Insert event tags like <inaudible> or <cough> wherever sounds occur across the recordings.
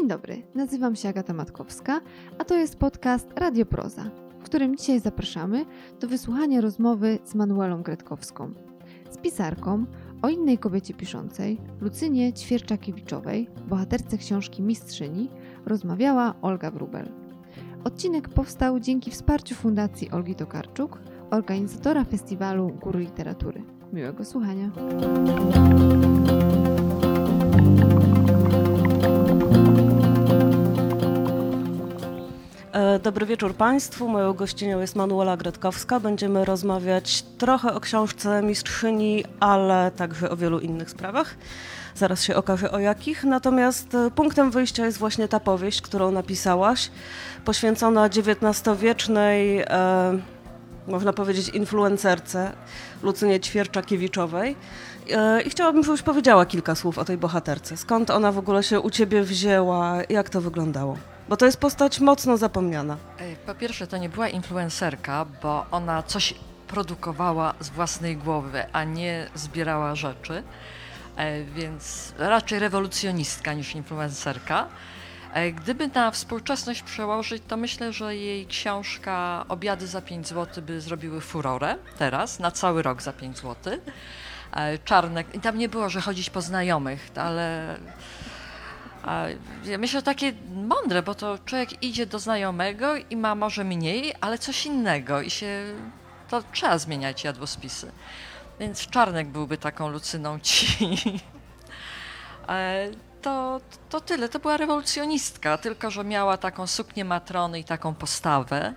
Dzień dobry, nazywam się Agata Matkowska, a to jest podcast Radioproza, w którym dzisiaj zapraszamy do wysłuchania rozmowy z Manuelą Gretkowską, z pisarką o innej kobiecie piszącej, Lucynie Ćwierczakiewiczowej, bohaterce książki Mistrzyni, rozmawiała Olga Wrubel. Odcinek powstał dzięki wsparciu Fundacji Olgi Tokarczuk, organizatora festiwalu Góry Literatury. Miłego słuchania. Dobry wieczór Państwu. Moją gościnią jest Manuela Gretkowska. Będziemy rozmawiać trochę o książce Mistrzyni, ale także o wielu innych sprawach. Zaraz się okaże o jakich. Natomiast e, punktem wyjścia jest właśnie ta powieść, którą napisałaś, poświęcona XIX-wiecznej, e, można powiedzieć, influencerce Lucynie Ćwierczakiewiczowej. E, I chciałabym, żebyś powiedziała kilka słów o tej bohaterce. Skąd ona w ogóle się u ciebie wzięła? Jak to wyglądało? Bo to jest postać mocno zapomniana. E, po pierwsze, to nie była influencerka, bo ona coś produkowała z własnej głowy, a nie zbierała rzeczy, e, więc raczej rewolucjonistka niż influencerka. E, gdyby na współczesność przełożyć, to myślę, że jej książka Obiady za 5 zł by zrobiły furorę teraz, na cały rok za 5 zł. Czarnek, i tam nie było, że chodzić po znajomych, ale a ja myślę, że takie mądre, bo to człowiek idzie do znajomego i ma może mniej, ale coś innego i się to trzeba zmieniać jadłospisy. Więc Czarnek byłby taką Lucyną <laughs> ci. To, to tyle. To była rewolucjonistka, tylko że miała taką suknię matrony i taką postawę.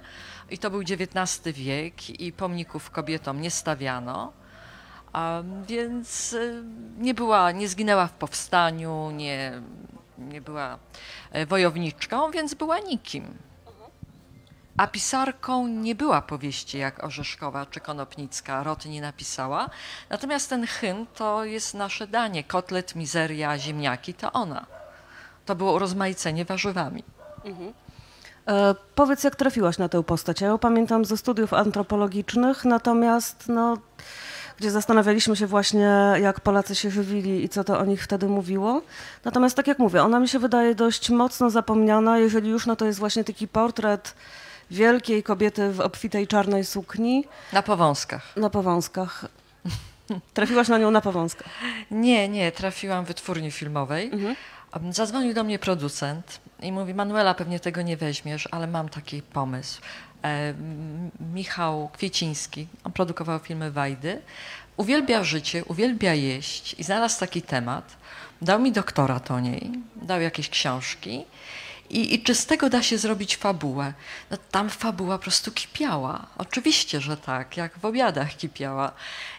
I to był XIX wiek i pomników kobietom nie stawiano. Więc y, nie była, nie zginęła w powstaniu, nie, nie była e, wojowniczką, więc była nikim. A pisarką nie była powieści jak Orzeszkowa czy Konopnicka, Rot nie napisała. Natomiast ten hymn to jest nasze danie. Kotlet, mizeria, ziemniaki to ona. To było urozmaicenie warzywami. Mhm. E, powiedz, jak trafiłaś na tę postać? Ja ją pamiętam ze studiów antropologicznych, natomiast no, gdzie zastanawialiśmy się właśnie, jak Polacy się żywili i co to o nich wtedy mówiło. Natomiast tak jak mówię, ona mi się wydaje dość mocno zapomniana. Jeżeli już, no to jest właśnie taki portret wielkiej kobiety w obfitej czarnej sukni. Na powązkach. Na powązkach. <laughs> Trafiłaś na nią na powązkach? Nie, nie, trafiłam w wytwórni filmowej. Mhm. Zadzwonił do mnie producent i mówi, Manuela, pewnie tego nie weźmiesz, ale mam taki pomysł. E, Michał Kwieciński, on produkował filmy Wajdy, uwielbia życie, uwielbia jeść i znalazł taki temat. Dał mi doktorat o niej, dał jakieś książki i, i czy z tego da się zrobić fabułę? No, tam fabuła po prostu kipiała. Oczywiście, że tak, jak w obiadach kipiała.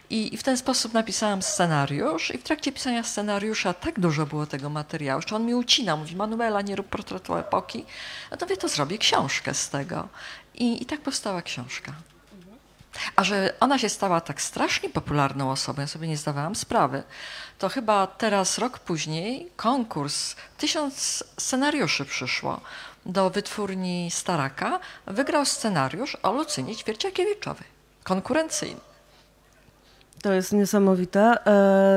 I, I, w ten sposób napisałam scenariusz i w trakcie pisania scenariusza tak dużo było tego materiału, że on mi ucina, mówi Manuela, nie rób portretu epoki, no to wie, to zrobię książkę z tego. I, I tak powstała książka. A że ona się stała tak strasznie popularną osobą, ja sobie nie zdawałam sprawy, to chyba teraz, rok później, konkurs, tysiąc scenariuszy przyszło do wytwórni Staraka. Wygrał scenariusz o Lucynie Ćwierciakiewiczowej, konkurencyjny. To jest niesamowite.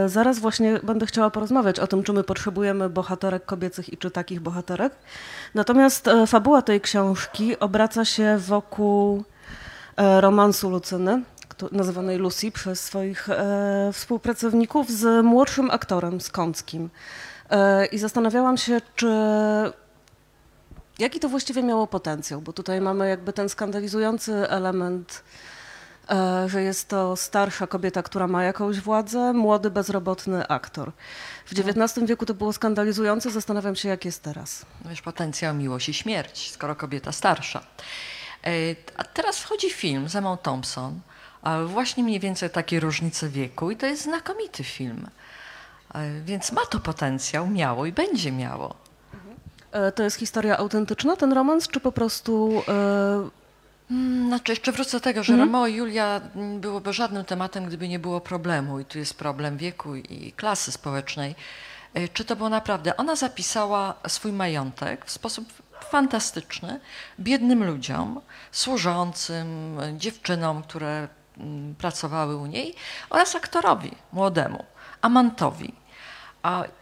E, zaraz właśnie będę chciała porozmawiać o tym, czy my potrzebujemy bohaterek kobiecych i czy takich bohaterek. Natomiast e, fabuła tej książki obraca się wokół e, romansu Lucyny, nazywanej Lucy przez swoich e, współpracowników, z młodszym aktorem, z Kąckim. I zastanawiałam się, czy jaki to właściwie miało potencjał, bo tutaj mamy jakby ten skandalizujący element że jest to starsza kobieta, która ma jakąś władzę, młody, bezrobotny aktor. W XIX wieku to było skandalizujące, zastanawiam się, jak jest teraz. No wiesz, potencjał miłość i śmierć, skoro kobieta starsza. E, a teraz wchodzi film z Emma Thompson, właśnie mniej więcej takie różnice wieku i to jest znakomity film. E, więc ma to potencjał, miało i będzie miało. To jest historia autentyczna, ten romans, czy po prostu znaczy, jeszcze wrócę do tego, że mhm. Romeo i Julia byłoby żadnym tematem, gdyby nie było problemu. I tu jest problem wieku i klasy społecznej. E, czy to było naprawdę? Ona zapisała swój majątek w sposób fantastyczny biednym ludziom, służącym, dziewczynom, które mm, pracowały u niej oraz aktorowi młodemu, amantowi.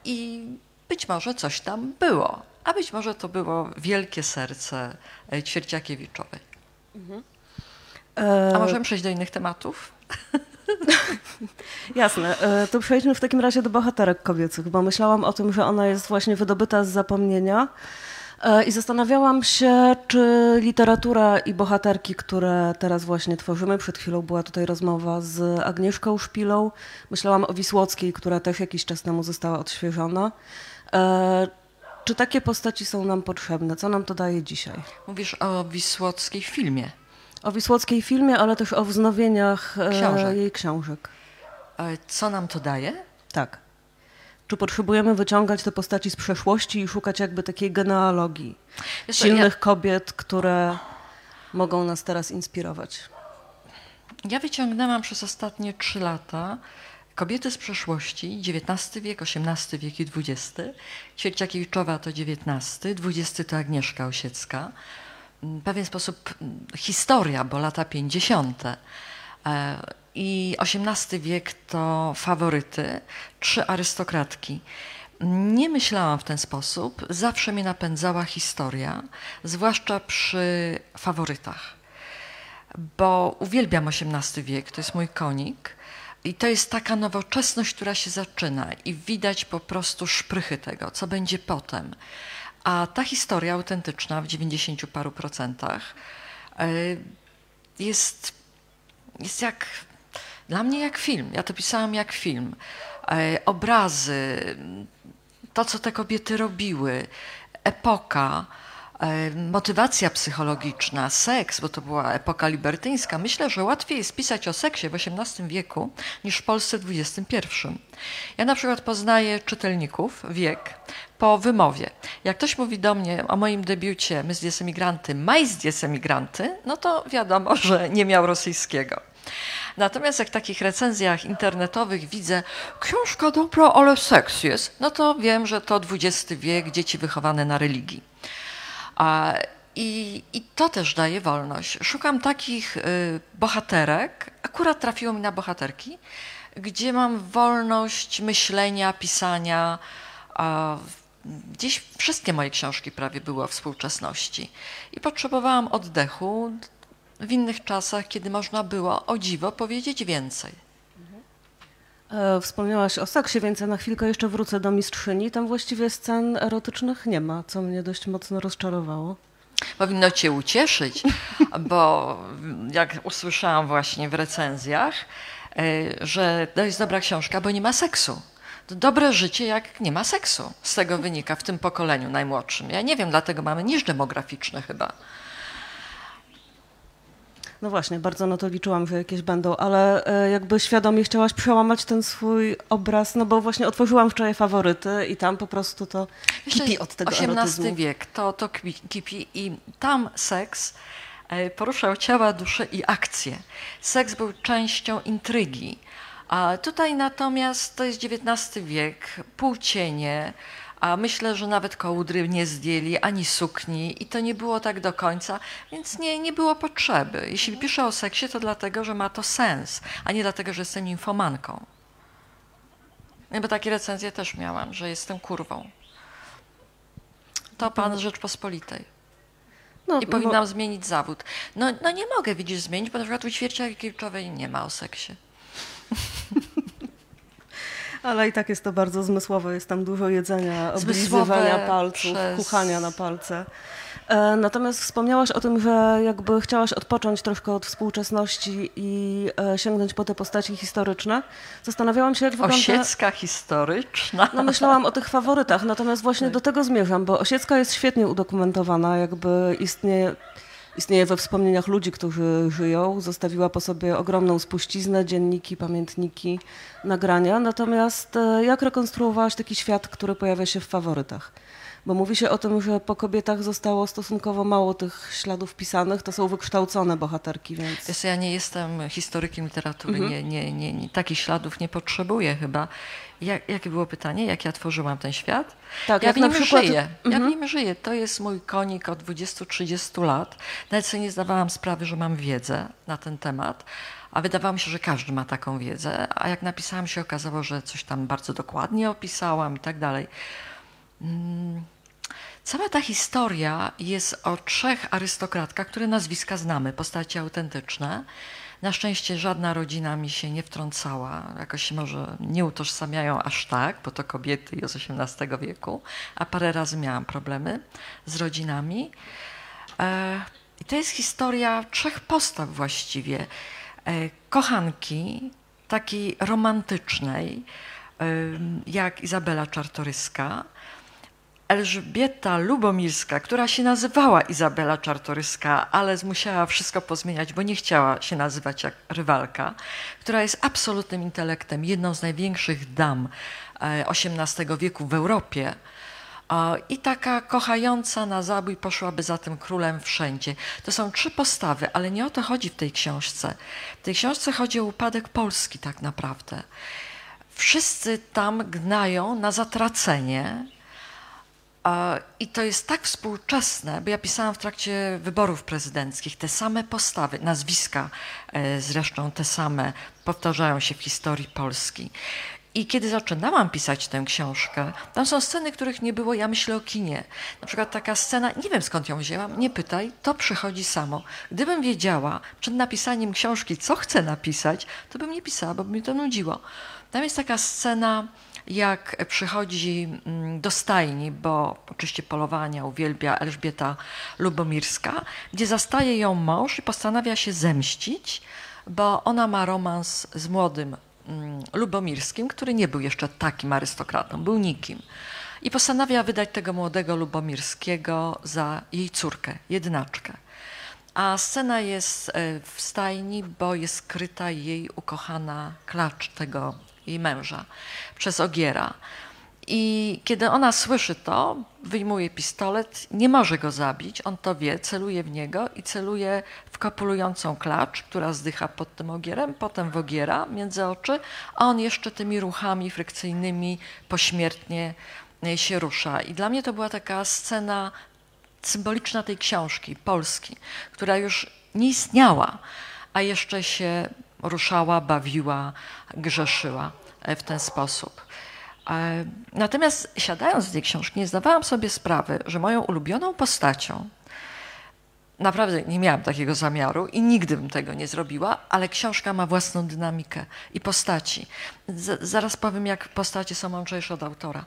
I być może coś tam było, a być może to było wielkie serce e, Ćwierciakiewiczowej. E, A możemy przejść do innych tematów? <laughs> Jasne. E, To przejdźmy w takim razie do bohaterek kobiecych, bo myślałam o tym, że ona jest właśnie wydobyta z zapomnienia. E, I zastanawiałam się, czy literatura i bohaterki, które teraz właśnie tworzymy, przed chwilą była tutaj rozmowa z Agnieszką Szpilą, myślałam o Wisłockiej, która też jakiś czas temu została odświeżona. Czy takie postaci są nam potrzebne? Co nam to daje dzisiaj? Mówisz o Wisłockiej filmie. O Wisłockiej filmie, ale też o wznowieniach e, Książek. jej książek. E, Co nam to daje? Tak. Czy potrzebujemy wyciągać te postaci z przeszłości i szukać jakby takiej genealogii Wiesz silnych kobiet, które mogą nas teraz inspirować? Ja, ja wyciągnęłam przez ostatnie trzy lata kobiety z przeszłości, XIX wiek, XVIII wiek i XX. Ćwierciakiewiczowa to XIX, XX to Agnieszka Osiecka. W pewien sposób mm, historia, bo lata 50. E, I XVIII wiek to faworyty, trzy arystokratki. Nie myślałam w ten sposób, zawsze mnie napędzała historia, zwłaszcza przy faworytach bo uwielbiam XVIII wiek, to jest mój konik. I to jest taka nowoczesność, która się zaczyna i widać po prostu szprychy tego, co będzie potem. A ta historia autentyczna w 90 paru procentach e, jest, jest jak, dla mnie jak film. Ja to pisałam jak film. E, Obrazy, to co te kobiety robiły, epoka, motywacja psychologiczna, seks, bo to była epoka libertyńska. Myślę, że łatwiej jest pisać o seksie w XVIII wieku niż w Polsce XXI. Ja na przykład poznaję czytelników wiek po wymowie. Jak ktoś mówi do mnie o moim debiucie My z dies emigranty, Maj z dies emigranty, no to wiadomo, <laughs> że nie miał rosyjskiego. Natomiast jak w takich recenzjach internetowych widzę książka dobra, ale seks jest, no to wiem, że to XX wiek, dzieci wychowane na religii. I, I to też daje wolność. Szukam takich y, bohaterek, akurat trafiło mi na bohaterki, gdzie mam wolność myślenia, pisania. Gdzieś wszystkie moje książki prawie były o współczesności. I potrzebowałam oddechu w innych czasach, kiedy można było o dziwo powiedzieć więcej. E, Wspomniałaś o seksie, więc ja na chwilkę jeszcze wrócę do mistrzyni. Tam właściwie scen erotycznych nie ma, co mnie dość mocno rozczarowało. Powinno cię ucieszyć, <laughs> bo jak usłyszałam właśnie w recenzjach, y, że to jest dobra książka, bo nie ma seksu. To dobre życie, jak nie ma seksu. Z tego wynika w tym pokoleniu najmłodszym. Ja nie wiem, dlatego mamy niż demograficzny chyba. No właśnie, bardzo na to liczyłam, że jakieś będą, ale e, jakby świadomie chciałaś przełamać ten swój obraz, no bo właśnie otworzyłam wczoraj faworyty i tam po prostu to kipi od tego XVIII erotyzmu. wiek, to, to kipi i tam seks e, poruszał ciała, duszę i akcje. Seks był częścią intrygi. A tutaj natomiast to jest XIX wiek, półcienie, a myślę, że nawet kołdry nie zdjęli, ani sukni i to nie było tak do końca, więc nie, nie było potrzeby. Jeśli piszę o seksie, to dlatego, że ma to sens, a nie dlatego, że jestem infomanką. Bo takie recenzje też miałam, że jestem kurwą. To pan Rzeczpospolitej. No, I bo- powinnam zmienić zawód. No, no nie mogę, widzisz, zmienić, bo na przykład u Ćwierciakiewiczowej nie ma o seksie. <laughs> Ale i tak jest to bardzo zmysłowe, jest tam dużo jedzenia, oblizywania palców, przez- kuchania na palce. E, Natomiast wspomniałaś o tym, że jakby chciałaś odpocząć troszkę od współczesności i e, sięgnąć po te postaci historyczne. Zastanawiałam się, jak wygląda... Osiecka historyczna. No myślałam o tych faworytach, natomiast właśnie do tego zmierzam, bo Osiecka jest świetnie udokumentowana, jakby istnieje, istnieje we wspomnieniach ludzi, którzy żyją, zostawiła po sobie ogromną spuściznę, dzienniki, pamiętniki, nagrania, natomiast e, jak rekonstruowałaś taki świat, który pojawia się w faworytach? Bo mówi się o tym, że po kobietach zostało stosunkowo mało tych śladów pisanych, to są wykształcone bohaterki, więc... Wiesz, ja nie jestem historykiem literatury, Mhm. nie, nie, nie, nie, takich śladów nie potrzebuję chyba. Jak, jakie było pytanie? Jak ja tworzyłam ten świat? Tak, ja jak w nim przykład- żyję. Ja w Mhm. nim żyję. To jest mój konik od 20-30 lat. Nawet sobie nie zdawałam sprawy, że mam wiedzę na ten temat. A wydawało mi się, że każdy ma taką wiedzę. A jak napisałam, się okazało, że coś tam bardzo dokładnie opisałam i tak dalej. Mm, Cała ta historia jest o trzech arystokratkach, które nazwiska znamy, postacie autentyczne. Na szczęście żadna rodzina mi się nie wtrącała, jakoś może nie utożsamiają aż tak, bo to kobiety z XVIII wieku, a parę razy miałam problemy z rodzinami. E, I to jest historia trzech postaw właściwie. E, kochanki, takiej romantycznej, e, jak Izabela Czartoryska, Elżbieta Lubomirska, która się nazywała Izabela Czartoryska, ale musiała wszystko pozmieniać, bo nie chciała się nazywać jak rywalka, która jest absolutnym intelektem, jedną z największych dam XVIII e, wieku w Europie. I taka kochająca na zabój poszłaby za tym królem wszędzie. To są trzy postawy, ale nie o to chodzi w tej książce. W tej książce chodzi o upadek Polski tak naprawdę. Wszyscy tam gnają na zatracenie, i to jest tak współczesne, bo ja pisałam w trakcie wyborów prezydenckich te same postawy, nazwiska e, zresztą te same powtarzają się w historii Polski. I kiedy zaczynałam pisać tę książkę, tam są sceny, których nie było, ja myślę o kinie. Na przykład taka scena, nie wiem skąd ją wzięłam, nie pytaj, to przychodzi samo. Gdybym wiedziała przed napisaniem książki, co chcę napisać, to bym nie pisała, bo by mi to nudziło. Tam jest taka scena, jak przychodzi mm, do stajni, bo oczywiście polowania uwielbia Elżbieta Lubomirska, gdzie zastaje ją mąż i postanawia się zemścić, bo ona ma romans z młodym mm, Lubomirskim, który nie był jeszcze takim arystokratą, był nikim. I postanawia wydać tego młodego Lubomirskiego za jej córkę, jednaczkę. A scena jest e, w stajni, bo jest skryta jej ukochana klacz tego jej męża, przez Ogiera. I kiedy ona słyszy to, wyjmuje pistolet, nie może go zabić, on to wie, celuje w niego i celuje w kopulującą klacz, która zdycha pod tym ogierem, potem w ogiera między oczy, a on jeszcze tymi ruchami frykcyjnymi pośmiertnie e, się rusza. I dla mnie to była taka scena symboliczna tej książki, Polski, która już nie istniała, a jeszcze się ruszała, bawiła, grzeszyła e, w ten sposób. E, natomiast siadając z tej książki, nie zdawałam sobie sprawy, że moją ulubioną postacią, naprawdę nie miałam takiego zamiaru i nigdy bym tego nie zrobiła, ale książka ma własną dynamikę i postaci. Z, zaraz powiem, jak postacie są mądrzejsze od autora.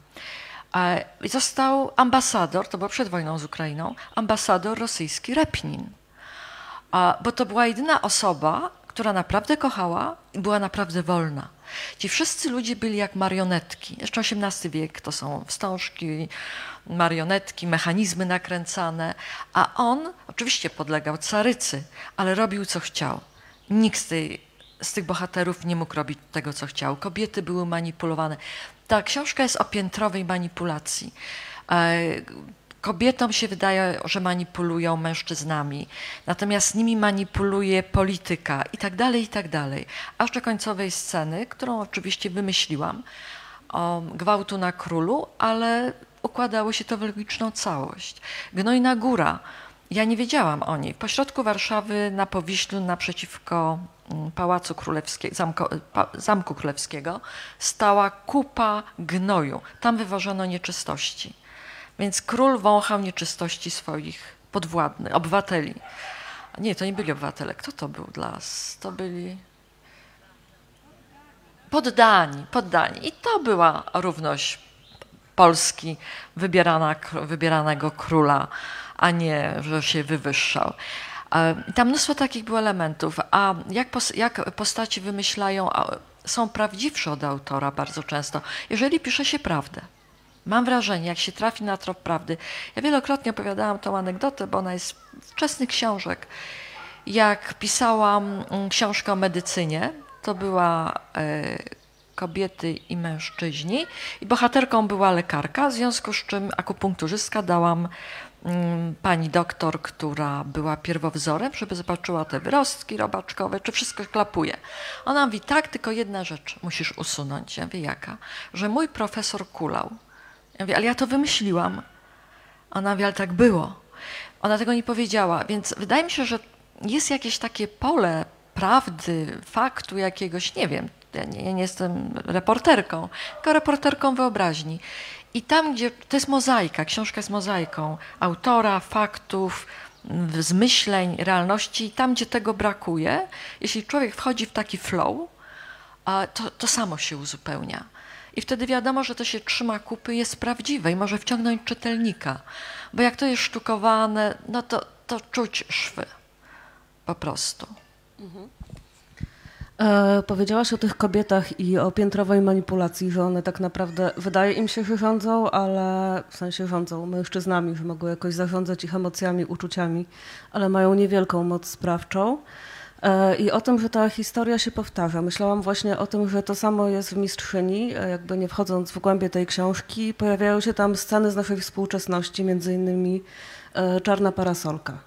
E, został ambasador, to było przed wojną z Ukrainą, ambasador rosyjski Repnin. Bo to była jedyna osoba, która naprawdę kochała i była naprawdę wolna. Ci wszyscy ludzie byli jak marionetki. Jeszcze XVIII wiek to są wstążki, marionetki, mechanizmy nakręcane, a on oczywiście podlegał carycy, ale robił co chciał. Nikt z, tej, z tych bohaterów nie mógł robić tego, co chciał. Kobiety były manipulowane. Ta książka jest o piętrowej manipulacji. Kobietom się wydaje, że manipulują mężczyznami, natomiast nimi manipuluje polityka i tak dalej, i tak dalej. Aż do końcowej sceny, którą oczywiście wymyśliłam, o gwałtu na królu, ale układało się to w logiczną całość. Gnojna Góra. Ja nie wiedziałam o niej. Pośrodku Warszawy na Powiślu naprzeciwko mm, Pałacu Królewskiego, Zamku, Zamku Królewskiego stała kupa gnoju. Tam wywożono nieczystości. Więc król wąchał nieczystości swoich podwładnych, obywateli. Nie, to nie byli obywatele. Kto to był dla nas? To byli poddani, poddani. I to była równość Polski wybierana, wybieranego króla, a nie, że się wywyższał. Tam mnóstwo takich było elementów, a jak, jak postaci wymyślają, są prawdziwsze od autora bardzo często, jeżeli pisze się prawdę. Mam wrażenie, jak się trafi na trop prawdy. Ja wielokrotnie opowiadałam tą anegdotę, bo ona jest z wczesnych książek. Jak pisałam mm, książkę o medycynie, to była e, kobiety i mężczyźni i bohaterką była lekarka, w związku z czym akupunkturzystka dałam mm, pani doktor, która była pierwowzorem, żeby zobaczyła te wyrostki robaczkowe, czy wszystko klapuje. Ona mówi, tak, tylko jedna rzecz musisz usunąć. Ja wie jaka? Że mój profesor kulał. Ja mówię, ale ja to wymyśliłam. Ona mówi, ale tak było. Ona tego nie powiedziała, więc wydaje mi się, że jest jakieś takie pole prawdy, faktu jakiegoś, nie wiem, ja nie, nie jestem reporterką, tylko reporterką wyobraźni. I tam, gdzie to jest mozaika, książka jest mozaiką autora, faktów, zmyśleń, realności, i tam, gdzie tego brakuje, jeśli człowiek wchodzi w taki flow, to, to samo się uzupełnia. I wtedy wiadomo, że to się trzyma kupy, jest prawdziwe i może wciągnąć czytelnika. Bo jak to jest sztukowane, no to, to czuć szwy. Po prostu. Mhm. E, powiedziałaś o tych kobietach i o piętrowej manipulacji, że one tak naprawdę, wydaje im się, że rządzą, ale w sensie rządzą mężczyznami, że mogą jakoś zarządzać ich emocjami, uczuciami, ale mają niewielką moc sprawczą. E, I o tym, że ta historia się powtarza. Myślałam właśnie o tym, że to samo jest w Mistrzyni, e, jakby nie wchodząc w głębie tej książki, pojawiają się tam sceny z naszej współczesności, między innymi e, Czarna Parasolka.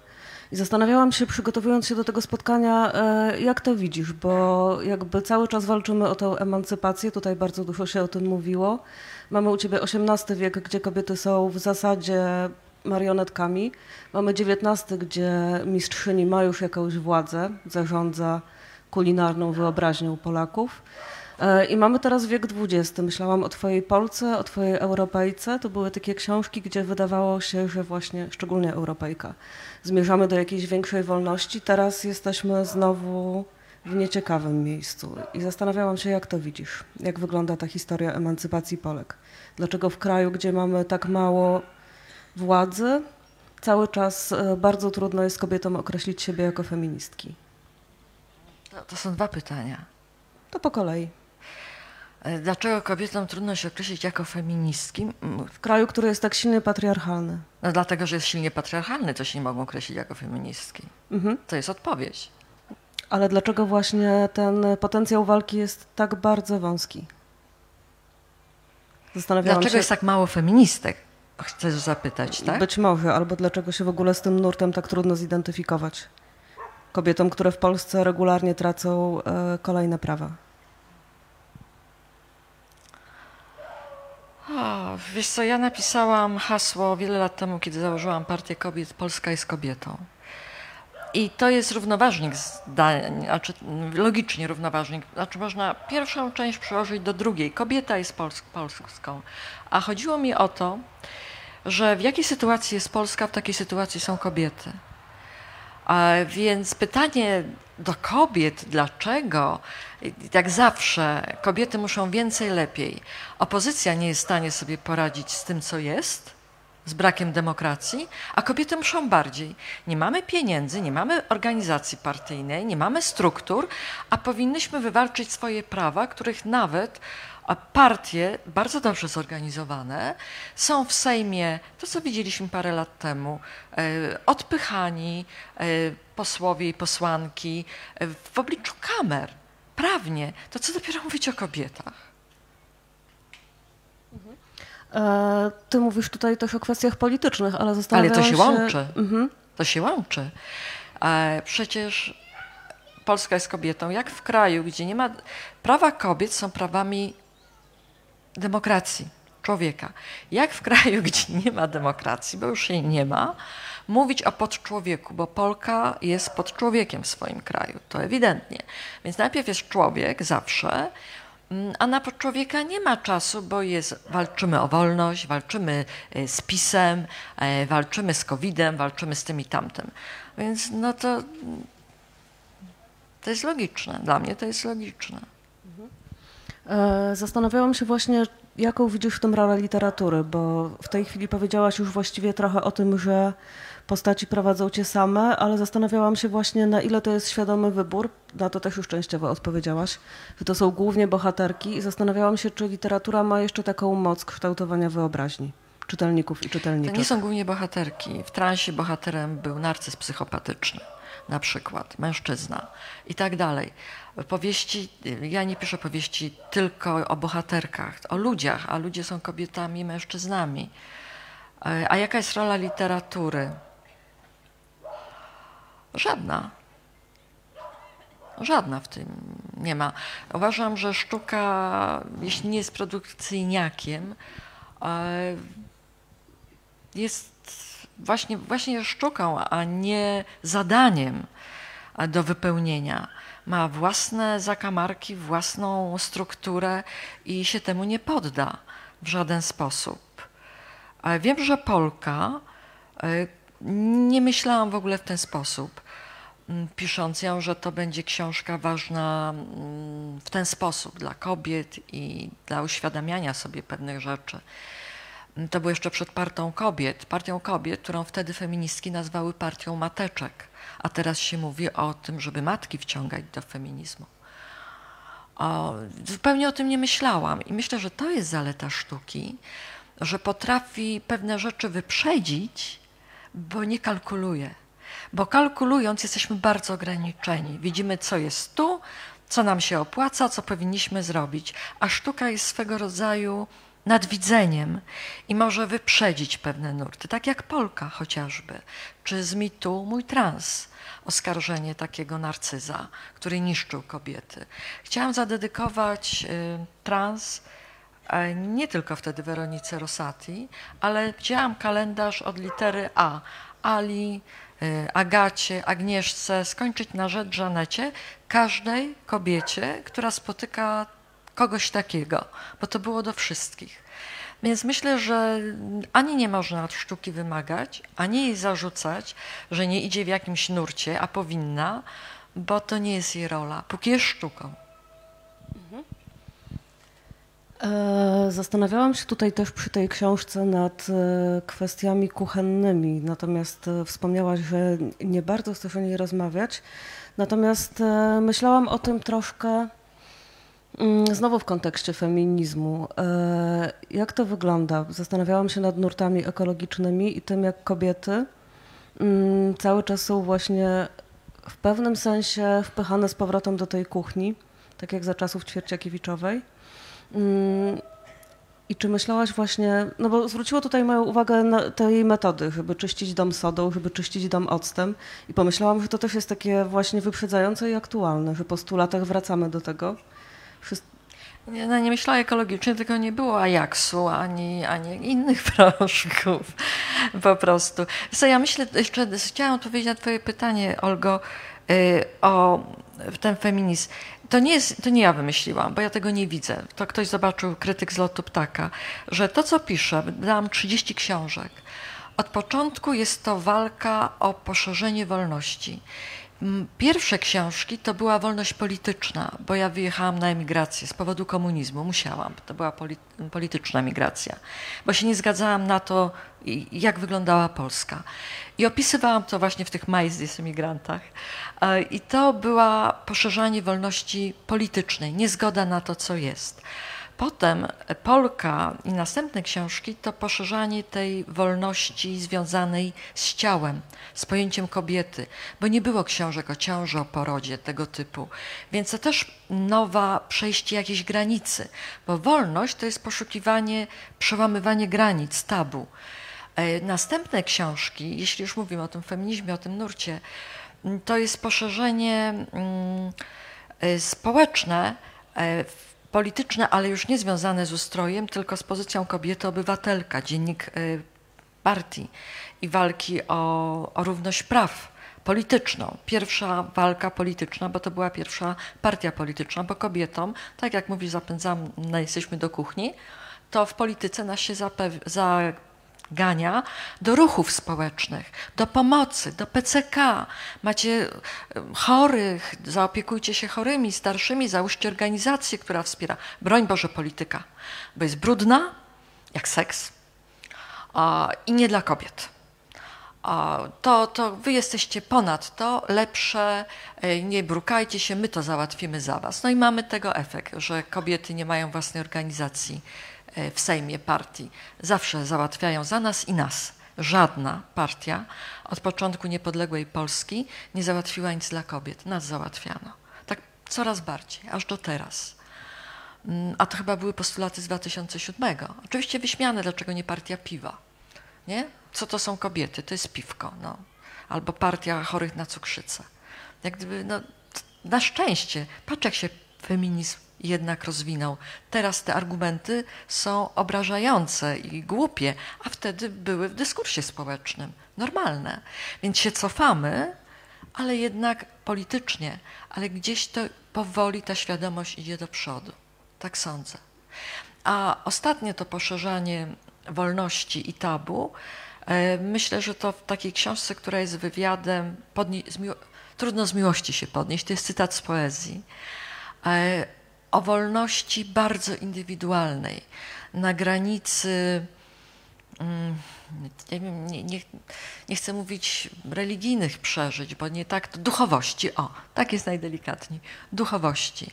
I zastanawiałam się, przygotowując się do tego spotkania, jak to widzisz, bo jakby cały czas walczymy o tę emancypację, tutaj bardzo dużo się o tym mówiło. Mamy u ciebie XVIII wiek, gdzie kobiety są w zasadzie marionetkami. Mamy XIX, gdzie mistrzyni ma już jakąś władzę, zarządza kulinarną wyobraźnią Polaków. E, I mamy teraz wiek XX. Myślałam o Twojej Polce, o Twojej Europejce. To były takie książki, gdzie wydawało się, że właśnie, szczególnie Europejka, zmierzamy do jakiejś większej wolności. Teraz jesteśmy znowu w nieciekawym miejscu. I zastanawiałam się, jak to widzisz? Jak wygląda ta historia emancypacji Polek? Dlaczego w kraju, gdzie mamy tak mało władzy, cały czas e, bardzo trudno jest kobietom określić siebie jako feministki. To, to są dwa pytania. To po kolei. E, dlaczego kobietom trudno się określić jako feministki? W kraju, który jest tak silnie patriarchalny. No dlatego, że jest silnie patriarchalny, to się nie mogą określić jako feministki. Mhm. To jest odpowiedź. Ale dlaczego właśnie ten potencjał walki jest tak bardzo wąski? Zastanawiałam dlaczego się... jest tak mało feministek? Chcesz zapytać, tak? Być może, albo dlaczego się w ogóle z tym nurtem tak trudno zidentyfikować? Kobietom, które w Polsce regularnie tracą e, kolejne prawa. O, wiesz co, ja napisałam hasło wiele lat temu, kiedy założyłam Partię Kobiet Polska jest kobietą. I to jest równoważnik zdań, znaczy logicznie równoważnik. Znaczy można pierwszą część przełożyć do drugiej. Kobieta jest polską. A chodziło mi o to, że w jakiej sytuacji jest Polska, w takiej sytuacji są kobiety. A więc pytanie do kobiet, dlaczego, jak zawsze, kobiety muszą więcej, lepiej. Opozycja nie jest w stanie sobie poradzić z tym, co jest, z brakiem demokracji, a kobiety muszą bardziej. Nie mamy pieniędzy, nie mamy organizacji partyjnej, nie mamy struktur, a powinnyśmy wywalczyć swoje prawa, których nawet partie bardzo dobrze zorganizowane są w Sejmie, to co widzieliśmy parę lat temu, e, odpychani e, posłowie i posłanki e, w obliczu kamer, prawnie. To co dopiero mówić o kobietach? Ty mówisz tutaj też o kwestiach politycznych, ale zastanawiam się... Ale to się, się... łączy. Mhm. To się łączy. Przecież Polska jest kobietą. Jak w kraju, gdzie nie ma... Prawa kobiet są prawami demokracji człowieka. Jak w kraju, <laughs> gdzie nie ma demokracji, bo już jej nie ma, mówić o podczłowieku, bo Polka jest pod człowiekiem w swoim kraju, to ewidentnie. Więc najpierw jest człowiek zawsze, mm, a na podczłowieka nie ma czasu, bo jest, walczymy o wolność, walczymy e, z PiSem, e, walczymy z COVID-em, walczymy z tym i tamtym. Więc no to, to jest logiczne. Dla mnie to jest logiczne. E, zastanawiałam się właśnie, jaką widzisz w tym rolę literatury, bo w tej chwili powiedziałaś już właściwie trochę o tym, że postaci prowadzą cię same, ale zastanawiałam się właśnie, na ile to jest świadomy wybór. Na to też już częściowo odpowiedziałaś, że to są głównie bohaterki i zastanawiałam się, czy literatura ma jeszcze taką moc kształtowania wyobraźni czytelników i czytelniczek. To nie są głównie bohaterki. W transie bohaterem był narcyz psychopatyczny na przykład, mężczyzna i tak dalej. Powieści, ja nie piszę powieści tylko o bohaterkach, o ludziach, a ludzie są kobietami, mężczyznami. A jaka jest rola literatury? Żadna. Żadna w tym nie ma. Uważam, że sztuka, jeśli nie jest produkcyjniakiem, jest właśnie, właśnie sztuką, a nie zadaniem do wypełnienia. Ma własne zakamarki, własną strukturę i się temu nie podda w żaden sposób. Wiem, że Polka, e, nie myślałam w ogóle w ten sposób, pisząc ją, że to będzie książka ważna w ten sposób dla kobiet i dla uświadamiania sobie pewnych rzeczy. To było jeszcze przed Partią Kobiet, Partią Kobiet, którą wtedy feministki nazwały Partią Mateczek, a teraz się mówi o tym, żeby matki wciągać do feminizmu. O, zupełnie o tym nie myślałam i myślę, że to jest zaleta sztuki, że potrafi pewne rzeczy wyprzedzić, bo nie kalkuluje. Bo kalkulując jesteśmy bardzo ograniczeni. Widzimy, co jest tu, co nam się opłaca, co powinniśmy zrobić. A sztuka jest swego rodzaju nadwidzeniem i może wyprzedzić pewne nurty, tak jak Polka chociażby, czy z mitu Mój Trans, oskarżenie takiego narcyza, który niszczył kobiety. Chciałam zadedykować y, trans e, nie tylko wtedy Weronice Rosati, ale wzięłam kalendarz od litery A. Ali, y, Agacie, Agnieszce, skończyć na rzecz Żanecie, każdej kobiecie, która spotyka kogoś takiego, bo to było do wszystkich. Więc myślę, że ani nie można od sztuki wymagać, ani jej zarzucać, że nie idzie w jakimś nurcie, a powinna, bo to nie jest jej rola, póki jest sztuką. E, zastanawiałam się tutaj też przy tej książce nad e, kwestiami kuchennymi, natomiast e, wspomniałaś, że nie bardzo chcesz o niej rozmawiać. Natomiast myślałam o tym troszkę znowu w kontekście feminizmu. Jak to wygląda? Zastanawiałam się nad nurtami ekologicznymi i tym, jak kobiety mm, cały czas są właśnie w pewnym sensie wpychane z powrotem do tej kuchni, tak jak za czasów Ćwierciakiewiczowej. Mm, I czy myślałaś właśnie, no bo zwróciło tutaj moją uwagę na tej metody, żeby czyścić dom sodą, żeby czyścić dom octem i pomyślałam, że to też jest takie właśnie wyprzedzające i aktualne, że po stu latach wracamy do tego. Nie, no nie myślała ekologicznie, tylko nie było Ajaxu ani, ani innych <laughs> proszków po prostu. So, ja myślę, jeszcze chciałam odpowiedzieć na twoje pytanie, Olgo, y, o ten feminizm. To nie, jest, to nie ja wymyśliłam, bo ja tego nie widzę. To ktoś zobaczył, krytyk z lotu ptaka, że to, co piszę, dałam 30 książek. Od początku jest to walka o poszerzenie wolności. Pierwsze książki to była wolność polityczna, bo ja wyjechałam na emigrację z powodu komunizmu, musiałam, to była polityczna migracja, bo się nie zgadzałam na to, jak wyglądała Polska. I opisywałam to właśnie w tych Majzdis emigrantach. E, I to była poszerzanie wolności politycznej, niezgoda na to, co jest. Potem Polka i następne książki to poszerzanie tej wolności związanej z ciałem, z pojęciem kobiety, bo nie było książek o ciąży, o porodzie, tego typu. Więc to też nowa przejście jakiejś granicy, bo wolność to jest poszukiwanie, przełamywanie granic, tabu. E, następne książki, jeśli już mówimy o tym feminizmie, o tym nurcie, to jest poszerzenie e, społeczne, e, polityczne, ale już nie związane z ustrojem, tylko z pozycją kobiety obywatelka, dziennik partii i walki o, o równość praw polityczną. Pierwsza walka polityczna, bo to była pierwsza partia polityczna, bo kobietom, tak jak mówi, zapędzam, jesteśmy do kuchni, to w polityce nas się zagania do ruchów społecznych, do pomocy, do PCK. Macie chorych, zaopiekujcie się chorymi, starszymi, załóżcie organizację, która wspiera. Broń Boże polityka, bo jest brudna, jak seks, i nie dla kobiet. To, to wy jesteście ponad to, lepsze, e, nie brukajcie się, my to załatwimy za was. No i mamy tego efekt, że kobiety nie mają własnej organizacji w Sejmie partii. Zawsze załatwiają za nas i nas. Żadna partia od początku niepodległej Polski nie załatwiła nic dla kobiet. Nas załatwiano. Tak coraz bardziej, aż do teraz. Mm, a to chyba były postulaty z 2007. Oczywiście wyśmiane, dlaczego nie partia piwa. Nie? Co to są kobiety? To jest piwko. No. Albo partia chorych na cukrzycę. Jak gdyby, no, na szczęście, patrz jak się feminizm jednak rozwinął. Teraz te argumenty są obrażające i głupie, a wtedy były w dyskursie społecznym normalne. Więc się cofamy, ale jednak politycznie, ale gdzieś to powoli ta świadomość idzie do przodu. Tak sądzę. A ostatnie to poszerzanie wolności i tabu, e, myślę, że to w takiej książce, która jest wywiadem, podni- z trudno z miłości się podnieść, to jest cytat z poezji, e, o wolności bardzo indywidualnej, na granicy mm, nie, nie, nie, nie chcę mówić religijnych przeżyć, bo nie tak, duchowości, o, tak jest najdelikatniej, duchowości,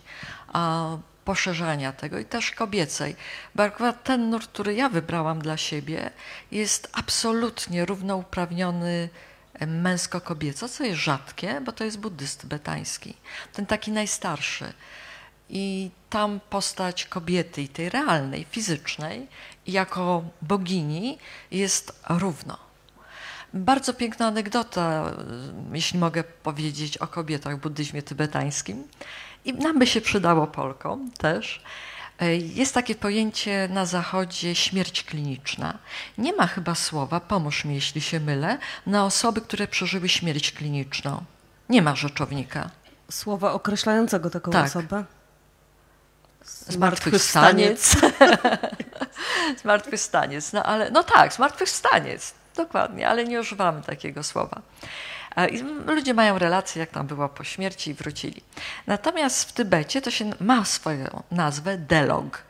a, poszerzania tego i też kobiecej. Bo akurat ten nurt, który ja wybrałam dla siebie, jest absolutnie równouprawniony męsko-kobieco, co jest rzadkie, bo to jest buddyst betański, ten taki najstarszy. I tam postać kobiety, i tej realnej, fizycznej, jako bogini jest równo. Bardzo piękna anegdota, jeśli mogę powiedzieć o kobietach w buddyzmie tybetańskim. I nam by się przydało Polkom też. Jest takie pojęcie na zachodzie śmierć kliniczna. Nie ma chyba słowa, pomóż mi jeśli się mylę, na osoby, które przeżyły śmierć kliniczną. Nie ma rzeczownika. Słowa określającego taką Tak. osobę? Zmartwychwstaniec. <laughs> zmartwychwstaniec. No ale, no tak, zmartwychwstaniec. Dokładnie, ale nie używamy takiego słowa. E, I ludzie mają relacje, jak tam było po śmierci i wrócili. Natomiast w Tybecie to się ma swoją nazwę Delog.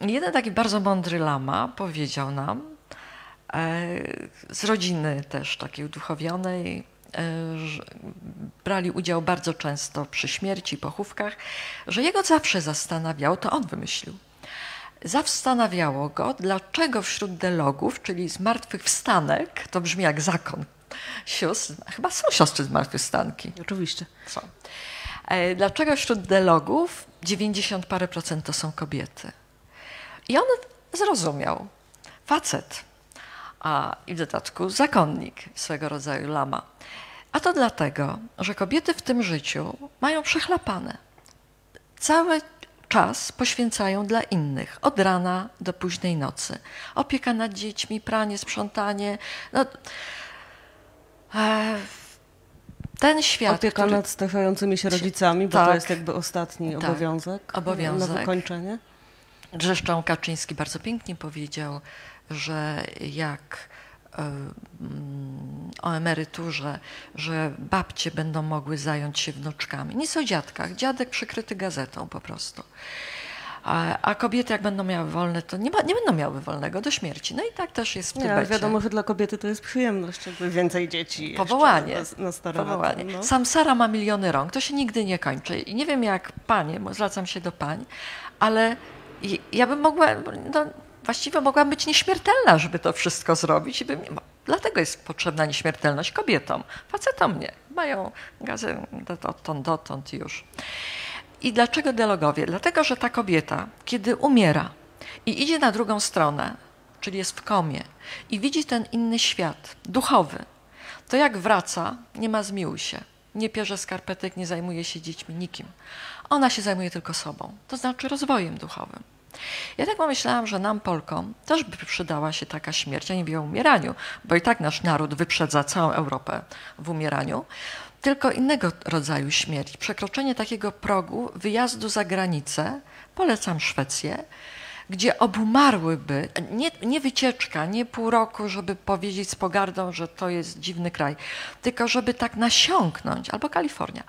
Jeden taki bardzo mądry lama powiedział nam, e, z rodziny też takiej uduchowionej, brali udział bardzo często przy śmierci, pochówkach, że jego zawsze zastanawiało, to on wymyślił, zastanawiało go, dlaczego wśród delogów, czyli zmartwychwstanek, to brzmi jak zakon sióstr, chyba są siostry zmartwychwstanki. Oczywiście. Są. E, Dlaczego wśród delogów 90 parę procent to są kobiety? I on zrozumiał. Facet, a i w dodatku zakonnik swego rodzaju lama. A to dlatego, że kobiety w tym życiu mają przechlapane. Cały czas poświęcają dla innych, od rana do późnej nocy. Opieka nad dziećmi, pranie, sprzątanie. No, e, ten świat, Opieka który- nad starzającymi się rodzicami, bo Tak. to jest jakby ostatni Tak. obowiązek. Obowiązek. Na wykończenie. Zresztą Kaczyński bardzo pięknie powiedział, że jak o emeryturze, że babcie będą mogły zająć się wnuczkami. Nic o dziadkach. Dziadek przykryty gazetą po prostu. A, a kobiety jak będą miały wolne, to nie, ma, nie będą miały wolnego do śmierci. No i tak też jest w Nie, Tybecie. wiadomo, że dla kobiety to jest przyjemność, jakby więcej dzieci. Powołanie. Na, na Powołanie. No. Samsara ma miliony rąk, to się nigdy nie kończy. I nie wiem jak panie, bo zwracam się do pań, ale i- ja bym mogła, no, właściwie mogłam być nieśmiertelna, żeby to wszystko zrobić. I bym, dlatego jest potrzebna nieśmiertelność kobietom. Facetom nie. Mają gazę dotąd, dotąd już. I dlaczego dialogowie? Dlatego, że ta kobieta, kiedy umiera i idzie na drugą stronę, czyli jest w komie i widzi ten inny świat, duchowy, to jak wraca, nie ma zmiłuj się. Nie pierze skarpetek, nie zajmuje się dziećmi, nikim. Ona się zajmuje tylko sobą, to znaczy rozwojem duchowym. Ja tak pomyślałam, że nam, Polkom, też by przydała się taka śmierć. Ja nie mówię o umieraniu, bo i tak nasz naród wyprzedza całą Europę w umieraniu, tylko innego rodzaju śmierć. Przekroczenie takiego progu wyjazdu za granicę, polecam Szwecję, gdzie obumarłyby, nie, nie wycieczka, nie pół roku, żeby powiedzieć z pogardą, że to jest dziwny kraj, tylko żeby tak nasiąknąć, albo Kalifornia,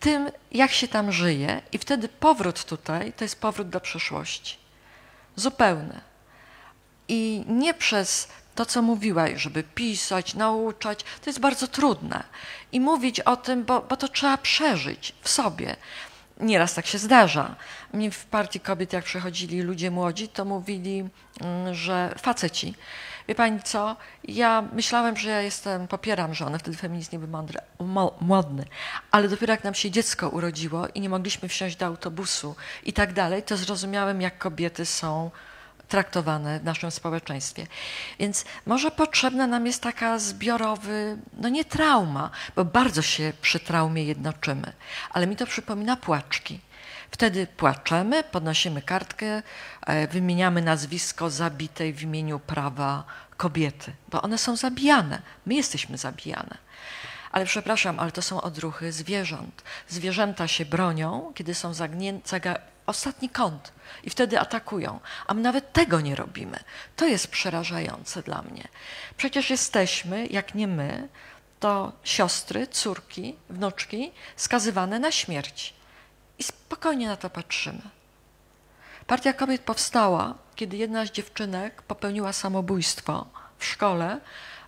tym, jak się tam żyje, i wtedy powrót tutaj to jest powrót do przeszłości. Zupełny. I nie przez to, co mówiłaś, żeby pisać, nauczać, to jest bardzo trudne. I mówić o tym, bo, bo to trzeba przeżyć w sobie. Nieraz tak się zdarza. Mi w partii kobiet, jak przychodzili ludzie młodzi, to mówili, mm, że faceci. Wie pani co? Ja myślałem, że ja jestem, popieram żonę, wtedy feminizm nie był mądry, mo, modny, ale dopiero jak nam się dziecko urodziło i nie mogliśmy wsiąść do autobusu i tak dalej, to zrozumiałem, jak kobiety są traktowane w naszym społeczeństwie. Więc może potrzebna nam jest taka zbiorowy, no nie trauma, bo bardzo się przy traumie jednoczymy, ale mi to przypomina płaczki. Wtedy płaczemy, podnosimy kartkę, e, wymieniamy nazwisko zabitej w imieniu prawa kobiety, bo one są zabijane, my jesteśmy zabijane. Ale przepraszam, ale to są odruchy zwierząt. Zwierzęta się bronią, kiedy są zagnię- zaga- ostatni kąt i wtedy atakują. A my nawet tego nie robimy. To jest przerażające dla mnie. Przecież jesteśmy, jak nie my, to siostry, córki, wnuczki skazywane na śmierć. I spokojnie na to patrzymy. Partia Kobiet powstała, kiedy jedna z dziewczynek popełniła samobójstwo w szkole,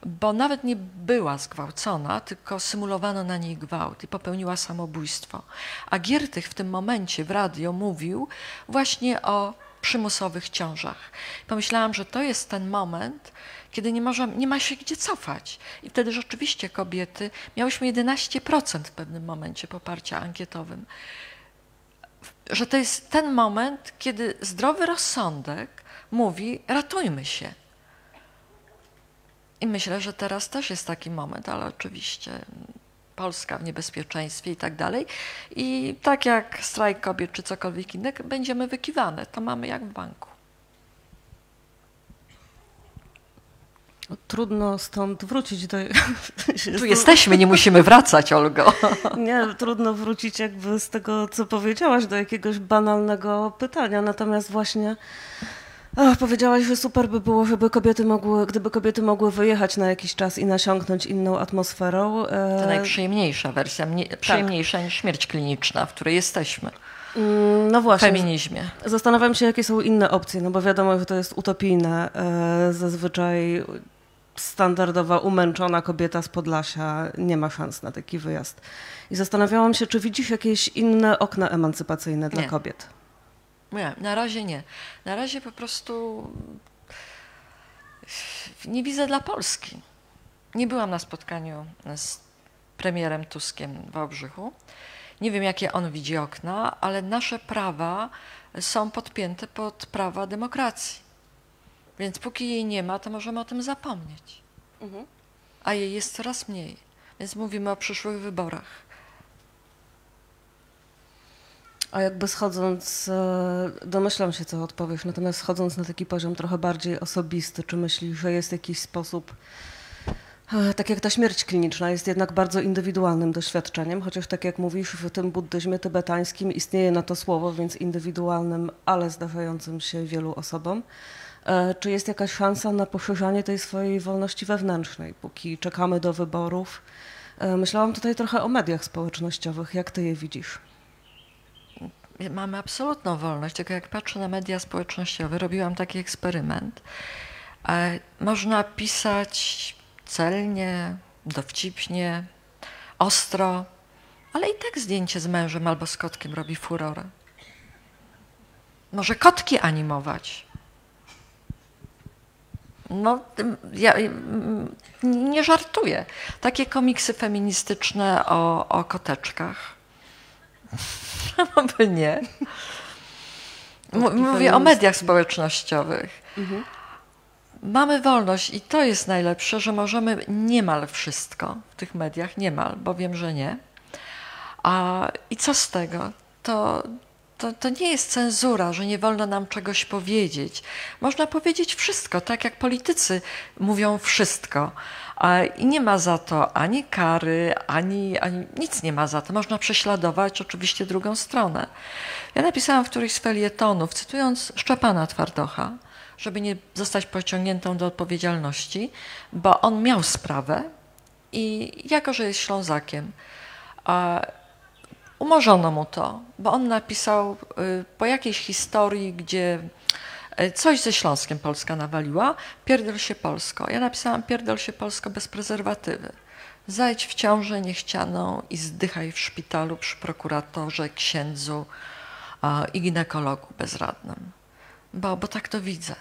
bo nawet nie była zgwałcona, tylko symulowano na niej gwałt i popełniła samobójstwo. A Giertych w tym momencie w radio mówił właśnie o przymusowych ciążach. Pomyślałam, że to jest ten moment, kiedy nie, nie ma się gdzie cofać. I wtedy rzeczywiście kobiety, miałyśmy 11% w pewnym momencie poparcia ankietowym że to jest ten moment, kiedy zdrowy rozsądek mówi: ratujmy się. I myślę, że teraz też jest taki moment, ale oczywiście Polska w niebezpieczeństwie i tak dalej. I tak jak strajk kobiet czy cokolwiek innego, będziemy wykiwane. To mamy jak w banku. Trudno stąd wrócić do. <laughs> Tu jesteśmy, nie musimy wracać, Olgo. <laughs> Nie, trudno wrócić jakby z tego, co powiedziałaś, do jakiegoś banalnego pytania. Natomiast właśnie ach, powiedziałaś, że super by było, żeby kobiety mogły, gdyby kobiety mogły wyjechać na jakiś czas i nasiąknąć inną atmosferą. To najprzyjemniejsza wersja, mnie, tak. przyjemniejsza niż śmierć kliniczna, w której jesteśmy. Mm, no właśnie. Feminizmie. Zastanawiam się, jakie są inne opcje, no bo wiadomo, że to jest utopijne. Zazwyczaj standardowa, umęczona kobieta z Podlasia nie ma szans na taki wyjazd. I zastanawiałam się, czy widzisz jakieś inne okna emancypacyjne dla nie. kobiet? Nie, na razie nie. Na razie po prostu nie widzę dla Polski. Nie byłam na spotkaniu z premierem Tuskiem w Wałbrzychu. Nie wiem, jakie on widzi okna, ale nasze prawa są podpięte pod prawa demokracji. Więc póki jej nie ma, to możemy o tym zapomnieć. Mhm. A jej jest coraz mniej. Więc mówimy o przyszłych wyborach. A jakby schodząc, e, domyślam się, co odpowiesz, natomiast schodząc na taki poziom trochę bardziej osobisty, czy myślisz, że jest jakiś sposób, e, tak jak ta śmierć kliniczna jest jednak bardzo indywidualnym doświadczeniem, chociaż tak jak mówisz, w tym buddyzmie tybetańskim istnieje na to słowo, więc indywidualnym, ale zdarzającym się wielu osobom. E, czy jest jakaś szansa na poszerzanie tej swojej wolności wewnętrznej, póki czekamy do wyborów? E, myślałam tutaj trochę o mediach społecznościowych. Jak ty je widzisz? Mamy absolutną wolność, tylko jak patrzę na media społecznościowe, robiłam taki eksperyment. E, można pisać celnie, dowcipnie, ostro, ale i tak zdjęcie z mężem albo z kotkiem robi furorę. Może kotki animować, no, ja nie żartuję. Takie komiksy feministyczne o, o koteczkach. <laughs> by nie. Mówię o mediach społecznościowych. Mhm. Mamy wolność i to jest najlepsze, że możemy niemal wszystko w tych mediach, niemal, bo wiem, że nie. A, I co z tego? To, to, to nie jest cenzura, że nie wolno nam czegoś powiedzieć. Można powiedzieć wszystko, tak jak politycy mówią wszystko. I nie ma za to ani kary, ani, ani nic nie ma za to. Można prześladować oczywiście drugą stronę. Ja napisałam w którymś z felietonów, cytując Szczepana Twardocha, żeby nie zostać pociągniętą do odpowiedzialności, bo on miał sprawę i jako, że jest Ślązakiem, umorzono mu to, bo on napisał y, po jakiejś historii, gdzie y, coś ze Śląskiem Polska nawaliła, pierdol się Polsko. Ja napisałam pierdol się Polsko bez prezerwatywy. Zajdź w ciążę niechcianą i zdychaj w szpitalu przy prokuratorze, księdzu i ginekologu bezradnym. Bo, bo tak to widzę.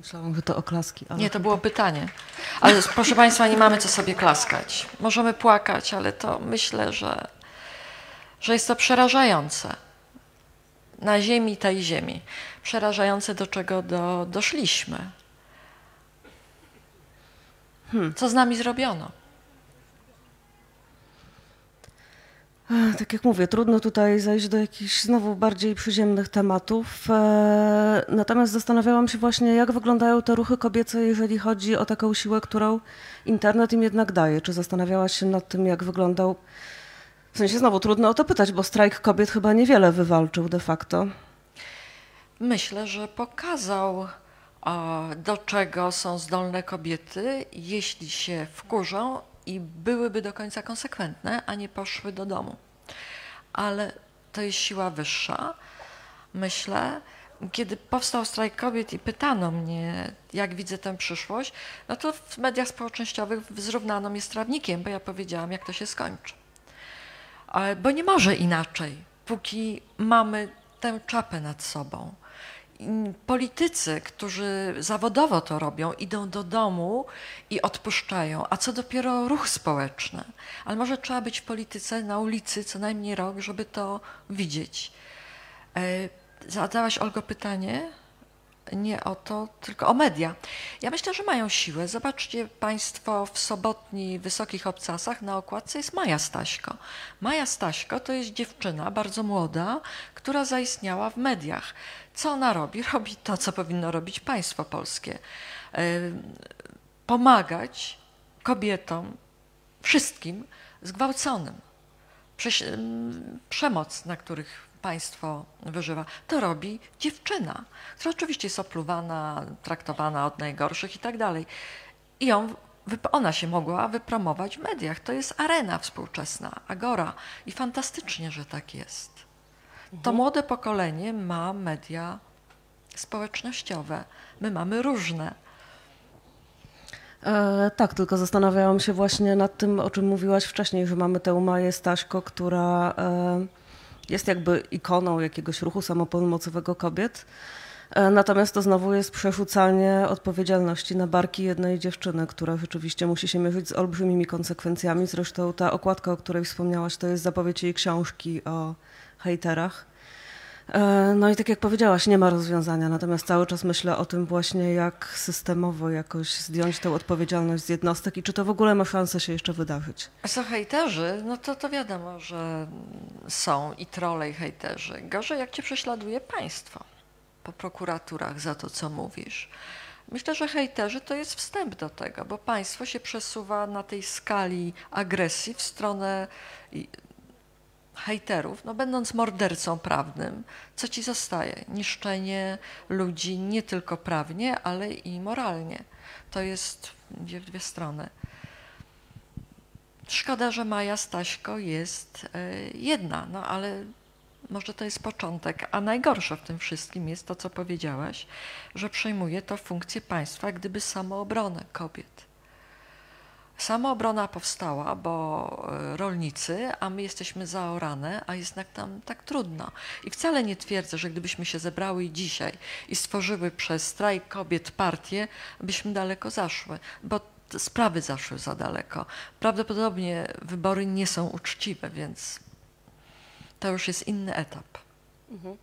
Myślałam, że to oklaski. Ale... Nie, to było pytanie. Ale proszę Państwa, nie mamy co sobie klaskać. Możemy płakać, ale to myślę, że, że jest to przerażające. Na ziemi tej ziemi. Przerażające, do czego do, doszliśmy. Hmm. Co z nami zrobiono? Tak jak mówię, trudno tutaj zajść do jakichś znowu bardziej przyziemnych tematów. E, natomiast zastanawiałam się właśnie, jak wyglądają te ruchy kobiece, jeżeli chodzi o taką siłę, którą internet im jednak daje. Czy zastanawiałaś się nad tym, jak wyglądał. W sensie znowu trudno o to pytać, bo strajk kobiet chyba niewiele wywalczył de facto. Myślę, że pokazał, do czego są zdolne kobiety, jeśli się wkurzą i byłyby do końca konsekwentne, a nie poszły do domu. Ale to jest siła wyższa, myślę. Kiedy powstał strajk kobiet i pytano mnie, jak widzę tę przyszłość, no to w mediach społecznościowych zrównano mnie z trawnikiem, bo ja powiedziałam, jak to się skończy. Bo nie może inaczej, póki mamy tę czapę nad sobą politycy, którzy zawodowo to robią, idą do domu i odpuszczają, a co dopiero ruch społeczny. Ale może trzeba być w polityce na ulicy co najmniej rok, żeby to widzieć. E, zadałaś, Olgo, pytanie? Nie o to, tylko o media. Ja myślę, że mają siłę. Zobaczcie Państwo w sobotni Wysokich Obcasach na okładce jest Maja Staśko. Maja Staśko to jest dziewczyna bardzo młoda, która zaistniała w mediach. Co ona robi? <laughs> Robi to, co powinno robić państwo polskie. E, pomagać kobietom, wszystkim zgwałconym. Przemoc, na których państwo wyżywa, to robi dziewczyna, która oczywiście jest opluwana, traktowana od najgorszych i tak dalej. I ją, ona się mogła wypromować w mediach. To jest arena współczesna, agora. I fantastycznie, że tak jest. To młode pokolenie ma media społecznościowe. My mamy różne. E, tak, tylko zastanawiałam się właśnie nad tym, o czym mówiłaś wcześniej, że mamy tę Maję Staśko, która e, jest jakby ikoną jakiegoś ruchu samopomocowego kobiet. E, natomiast to znowu jest przerzucanie odpowiedzialności na barki jednej dziewczyny, która rzeczywiście musi się mierzyć z olbrzymimi konsekwencjami. Zresztą ta okładka, o której wspomniałaś, to jest zapowiedź jej książki o hejterach. E, no i tak jak powiedziałaś, nie ma rozwiązania, natomiast cały czas myślę o tym właśnie, jak systemowo jakoś zdjąć tę odpowiedzialność z jednostek i czy to w ogóle ma szansę się jeszcze wydarzyć. Co hejterzy, no to, to wiadomo, że są i trole i hejterzy. Gorzej jak cię prześladuje państwo po prokuraturach za to, co mówisz. Myślę, że hejterzy to jest wstęp do tego, bo państwo się przesuwa na tej skali agresji w stronę hejterów, no będąc mordercą prawnym, co ci zostaje? Niszczenie ludzi nie tylko prawnie, ale i moralnie. To jest w dwie strony. Szkoda, że Maja Staśko jest e, jedna, no ale może to jest początek. A najgorsze w tym wszystkim jest to, co powiedziałaś, że przejmuje to funkcję państwa, gdyby samoobronę kobiet. Samoobrona powstała, bo e, rolnicy, a my jesteśmy zaorane, a jest tam tak trudno. I wcale nie twierdzę, że gdybyśmy się zebrały dzisiaj i stworzyły przez strajk kobiet partię, byśmy daleko zaszły, bo sprawy zaszły za daleko. Prawdopodobnie wybory nie są uczciwe, więc to już jest inny etap. Mhm.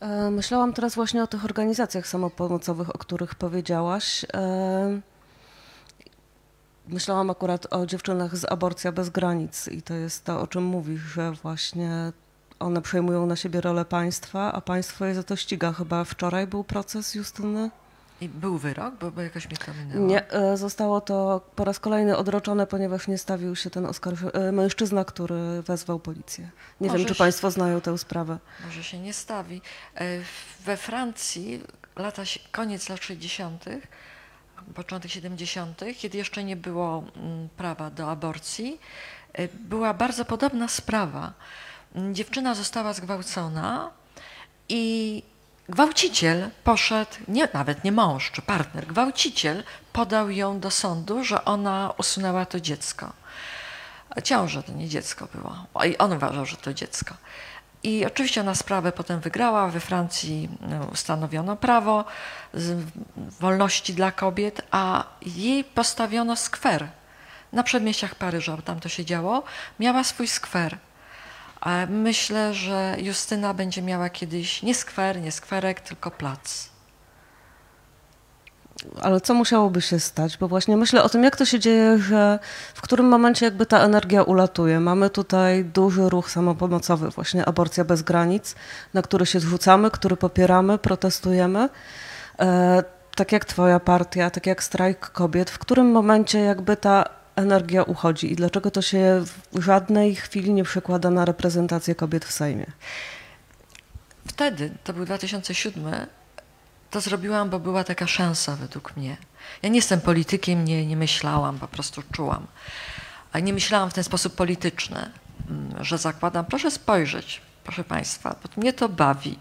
E, myślałam teraz właśnie o tych organizacjach samopomocowych, o których powiedziałaś. Myślałam akurat o dziewczynach z Aborcja bez granic i to jest to, o czym mówisz, że właśnie one przejmują na siebie rolę państwa, a państwo je za to ściga. Chyba wczoraj był proces Justyny. I był wyrok, bo, bo jakoś mi to minęło. Nie, e, zostało to po raz kolejny odroczone, ponieważ nie stawił się ten oskarż- e, mężczyzna, który wezwał policję. Nie może wiem, czy się, Państwo znają tę sprawę. Może się nie stawi. E, we Francji, lata, koniec lat 60., początek 70., kiedy jeszcze nie było mm, prawa do aborcji, y, była bardzo podobna sprawa. Dziewczyna została zgwałcona i gwałciciel poszedł, nie, nawet nie mąż czy partner, gwałciciel podał ją do sądu, że ona usunęła to dziecko. Ciąże to nie dziecko było. I on uważał, że to dziecko. I oczywiście ona sprawę potem wygrała. We Francji no, ustanowiono prawo wolności dla kobiet, a jej postawiono skwer na przedmieściach Paryża, bo tam to się działo. Miała swój skwer. Myślę, że Justyna będzie miała kiedyś nie skwer, nie skwerek, tylko plac. Ale co musiałoby się stać? Bo właśnie myślę o tym, jak to się dzieje, że w którym momencie jakby ta energia ulatuje. Mamy tutaj duży ruch samopomocowy, właśnie aborcja bez granic, na który się zrzucamy, który popieramy, protestujemy. E, tak jak twoja partia, tak jak strajk kobiet. W którym momencie jakby ta energia uchodzi i dlaczego to się w żadnej chwili nie przekłada na reprezentację kobiet w Sejmie? Wtedy, to był 2007, to zrobiłam, bo była taka szansa według mnie. Ja nie jestem politykiem, nie, nie myślałam, po prostu czułam. A nie myślałam w ten sposób polityczny, mm, że zakładam, proszę spojrzeć, proszę Państwa, bo mnie to bawi,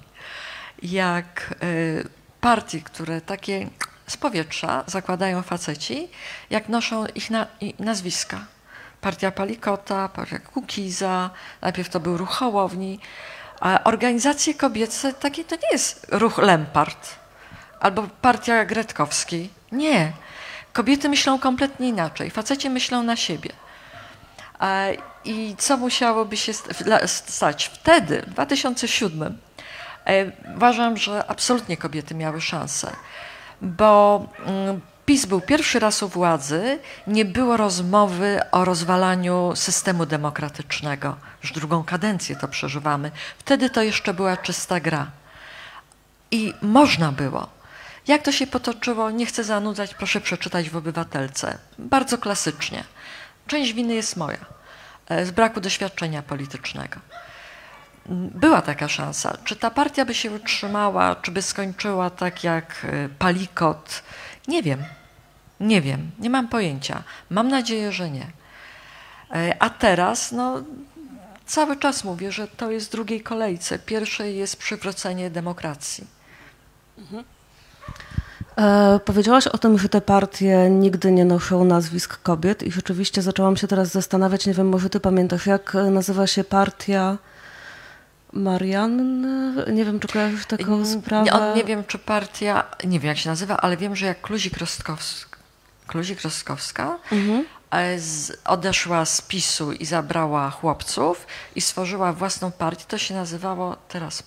jak y, partie, które takie z powietrza zakładają faceci, jak noszą ich na, nazwiska. Partia Palikota, partia Kukiza, najpierw to był ruch Hołowni, a organizacje kobiece, takie to nie jest ruch Lempart albo partia Gretkowskiej. Nie. Kobiety myślą kompletnie inaczej. Faceci myślą na siebie. I co musiałoby się stać? Wtedy, w 2007, e, uważam, że absolutnie kobiety miały szansę, bo mm, PiS był pierwszy raz u władzy, nie było rozmowy o rozwalaniu systemu demokratycznego. Już drugą kadencję to przeżywamy. Wtedy to jeszcze była czysta gra. I można było. Jak to się potoczyło, nie chcę zanudzać, proszę przeczytać w obywatelce. Bardzo klasycznie. Część winy jest moja, e, z braku doświadczenia politycznego. Była taka szansa. Czy ta partia by się utrzymała, czy by skończyła tak jak e, Palikot? Nie wiem. Nie wiem, nie mam pojęcia. Mam nadzieję, że nie. E, a teraz, no, cały czas mówię, że to jest drugiej kolejce. Pierwszej jest przywrócenie demokracji. Mhm. E, powiedziałaś o tym, że te partie nigdy nie noszą nazwisk kobiet i rzeczywiście zaczęłam się teraz zastanawiać, nie wiem, może ty pamiętasz, jak nazywa się partia Marianny? Nie wiem, czy kojarzysz taką sprawę? Nie, nie wiem, czy partia, nie wiem jak się nazywa, ale wiem, że jak Kluzik Rostkowska, Kluzik Rostkowska mhm. E, z, odeszła z PiSu i zabrała chłopców i stworzyła własną partię, to się nazywało teraz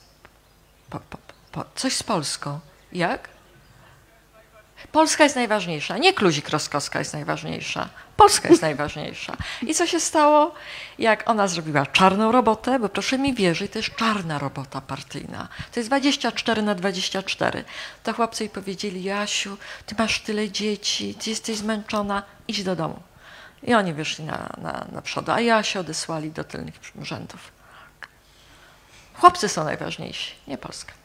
po, po, po, coś z Polską. Jak? Polska jest najważniejsza, nie Kluzik Roskowska jest najważniejsza. Polska jest najważniejsza. I co się stało? Jak ona zrobiła czarną robotę, bo proszę mi wierzyć, to jest czarna robota partyjna. To jest 24 na 24. To chłopcy jej powiedzieli, Jasiu, ty masz tyle dzieci, ty jesteś zmęczona, idź do domu. I oni wyszli na, na, na przodu, a ja się odesłali do tylnych rzędów. Chłopcy są najważniejsi, nie Polska.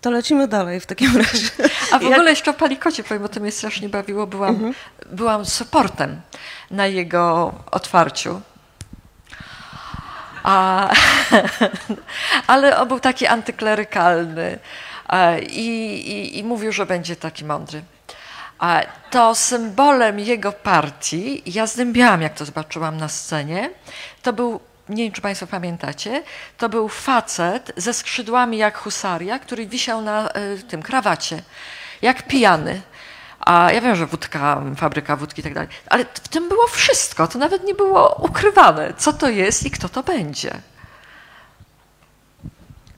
To lecimy dalej w takim <laughs> razie. A w Jak... ogóle jeszcze o Palikocie powiem, bo to mnie strasznie bawiło. Byłam, mhm. byłam supportem na jego otwarciu. A, <laughs> ale on był taki antyklerykalny i, i, i mówił, że będzie taki mądry. A to symbolem jego partii, ja zdębiałam, jak to zobaczyłam na scenie, to był nie wiem czy Państwo pamiętacie, to był facet ze skrzydłami jak husaria, który wisiał na y, tym krawacie, jak pijany. A ja wiem, że wódka, fabryka wódki i tak dalej, ale w tym było wszystko, to nawet nie było ukrywane, co to jest i kto to będzie.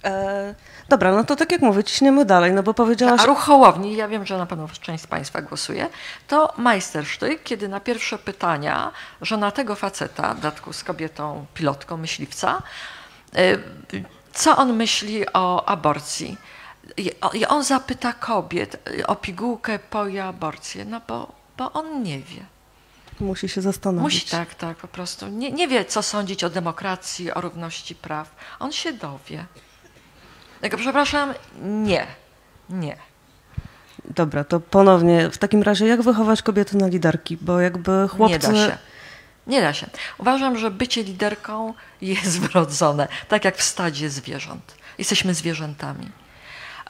E, dobra, no to tak jak mówię, ciśniemy dalej, no bo powiedziałaś... A ruch Hołowni, ja wiem, że na pewno część z Państwa głosuje, to majstersztyk, kiedy na pierwsze pytania żonatego faceta, w dodatku z kobietą pilotką, myśliwca, e, co on myśli o aborcji. I on zapyta kobiet o pigułkę po i aborcję, no bo, bo on nie wie. Musi się zastanowić. Musi, tak, tak, po prostu. Nie, nie wie, co sądzić o demokracji, o równości praw. On się dowie. Tylko przepraszam, nie, nie. Dobra, to ponownie, w takim razie jak wychować kobiety na liderki? Bo jakby chłopcy... Nie da się. Nie da się. Uważam, że bycie liderką jest <laughs> wrodzone, tak jak w stadzie zwierząt. Jesteśmy zwierzętami.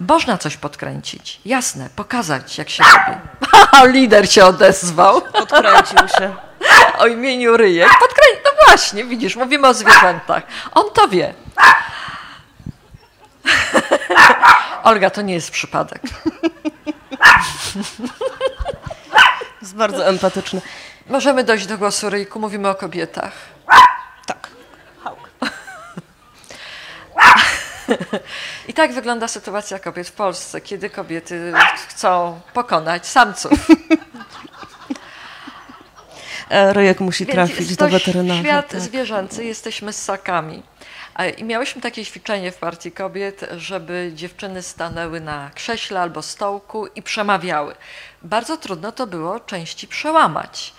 Można coś podkręcić, jasne, pokazać jak się robi. <laughs> Lider się odezwał. Podkręcił się. <laughs> O imieniu Ryjek. Podkręcił, no właśnie, widzisz, mówimy o zwierzętach. On to wie. <laughs> Olga, to nie jest przypadek. <laughs> Jest bardzo empatyczny. Możemy dojść do głosu Ryjku, mówimy o kobietach. Tak. I tak wygląda sytuacja kobiet w Polsce, kiedy kobiety chcą pokonać samców. E, Rojek musi Więc trafić do weterynarza. Świat tak. zwierzęcy, jesteśmy ssakami. I miałyśmy takie ćwiczenie w Partii Kobiet, żeby dziewczyny stanęły na krześle albo stołku i przemawiały. Bardzo trudno to było części przełamać,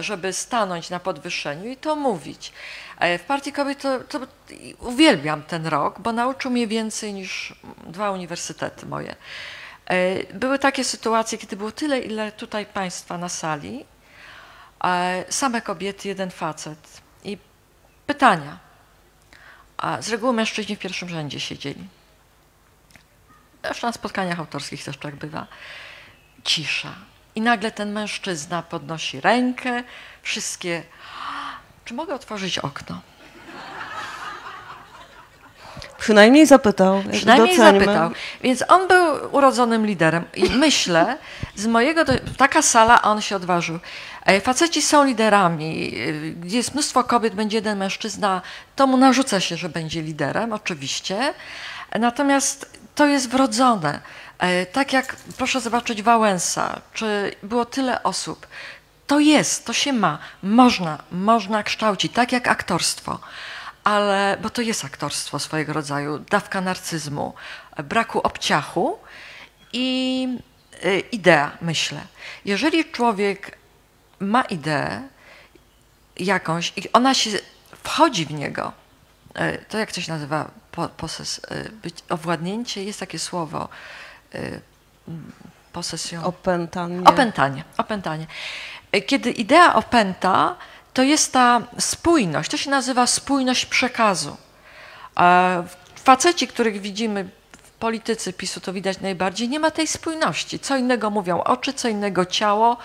żeby stanąć na podwyższeniu i to mówić. W Partii Kobiet to, to uwielbiam ten rok, bo nauczył mnie więcej niż dwa uniwersytety moje. E, Były takie sytuacje, kiedy było tyle, ile tutaj Państwa na sali, same kobiety, jeden facet. I pytania. A z reguły mężczyźni w pierwszym rzędzie siedzieli. Zresztą na spotkaniach autorskich też tak bywa. Cisza. I nagle ten mężczyzna podnosi rękę, wszystkie. Czy mogę otworzyć okno? Przynajmniej zapytał. Przynajmniej doceńmy. zapytał. Więc on był urodzonym liderem. I myślę, z mojego. Do... Taka sala, on się odważył. E, Faceci są liderami. e, Gdzie jest mnóstwo kobiet, będzie jeden mężczyzna, to mu narzuca się, że będzie liderem, oczywiście. Natomiast to jest wrodzone. E, Tak jak proszę zobaczyć Wałęsa, czy było tyle osób. To jest, to się ma. Można, można kształcić, tak jak aktorstwo ale bo to jest aktorstwo swojego rodzaju, dawka narcyzmu, braku obciachu i y, idea, myślę. Jeżeli człowiek ma ideę jakąś i ona się wchodzi w niego, y, to jak to się nazywa, po, poses, y, być, owładnięcie, jest takie słowo, posesją. Opętanie. Opętanie, opętanie. Kiedy idea opęta, to jest ta spójność, to się nazywa spójność przekazu. Faceci, których widzimy w polityce PiSu, to widać najbardziej, nie ma tej spójności. Co innego mówią oczy, co innego ciało,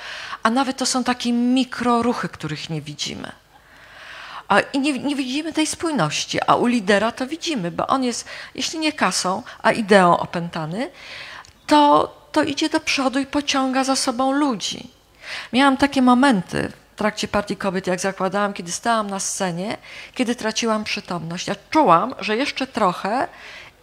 a nawet to są takie mikroruchy, których nie widzimy. I nie, nie widzimy tej spójności, a u lidera to widzimy, bo on jest, jeśli nie kasą, a ideą opętany, to, to idzie do przodu i pociąga za sobą ludzi. Miałam takie momenty trakcie Partii Kobiet, jak zakładałam, kiedy stałam na scenie, kiedy traciłam przytomność. Ja czułam, że jeszcze trochę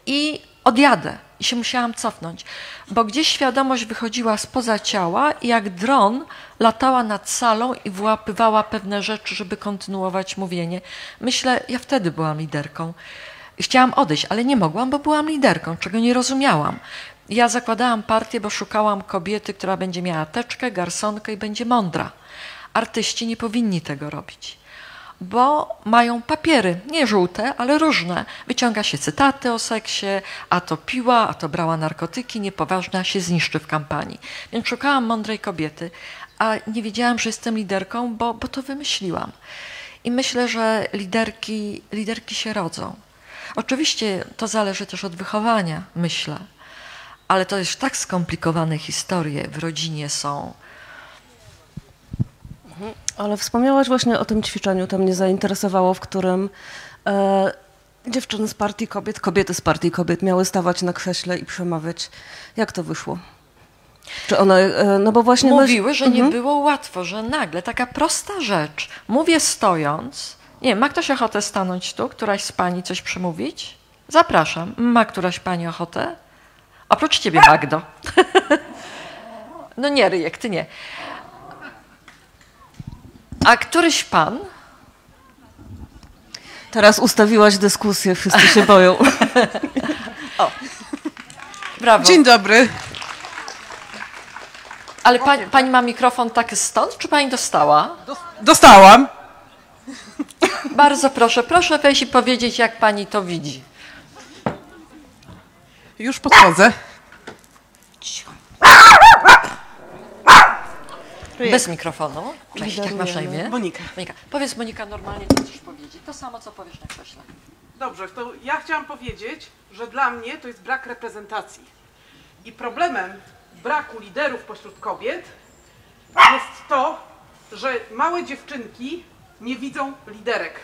i odjadę. I się musiałam cofnąć, bo gdzieś świadomość wychodziła spoza ciała i jak dron latała nad salą i wyłapywała pewne rzeczy, żeby kontynuować mówienie. Myślę, ja wtedy byłam liderką. Chciałam odejść, ale nie mogłam, bo byłam liderką, czego nie rozumiałam. Ja zakładałam partię, bo szukałam kobiety, która będzie miała teczkę, garsonkę i będzie mądra. Artyści nie powinni tego robić, bo mają papiery, nie żółte, ale różne. Wyciąga się cytaty o seksie, a to piła, a to brała narkotyki, niepoważna się zniszczy w kampanii. Więc szukałam mądrej kobiety, a nie wiedziałam, że jestem liderką, bo, bo to wymyśliłam. I myślę, że liderki, liderki się rodzą. Oczywiście to zależy też od wychowania, myślę, ale to jest tak skomplikowane historie w rodzinie są. Ale wspomniałaś właśnie o tym ćwiczeniu, to mnie zainteresowało, w którym e, dziewczyny z partii kobiet, kobiety z partii kobiet miały stawać na krześle i przemawiać. Jak to wyszło? Czy one, e, no bo właśnie... Mówiły, że nie Mhm. było łatwo, że nagle taka prosta rzecz. Mówię stojąc. Nie, ma ktoś ochotę stanąć tu? Któraś z pani coś przemówić? Zapraszam. Ma któraś pani ochotę? Oprócz ciebie, Magdo. <laughs> no nie, Ryjek, ty nie. A któryś pan? Teraz ustawiłaś dyskusję, wszyscy się boją. <laughs> Brawo. Dzień dobry. Ale pani, pani ma mikrofon tak stąd, czy pani dostała? Dostałam. Bardzo proszę, proszę wejść i powiedzieć, jak pani to widzi. Już podchodzę. Bez mikrofonu. Cześć, jak masz na imię? Monika. Monika. Powiedz Monika normalnie, co chcesz powiedzieć. To samo, co powiesz na krześle. Dobrze, to ja chciałam powiedzieć, że dla mnie to jest brak reprezentacji. I problemem braku liderów pośród kobiet jest to, że małe dziewczynki nie widzą liderek.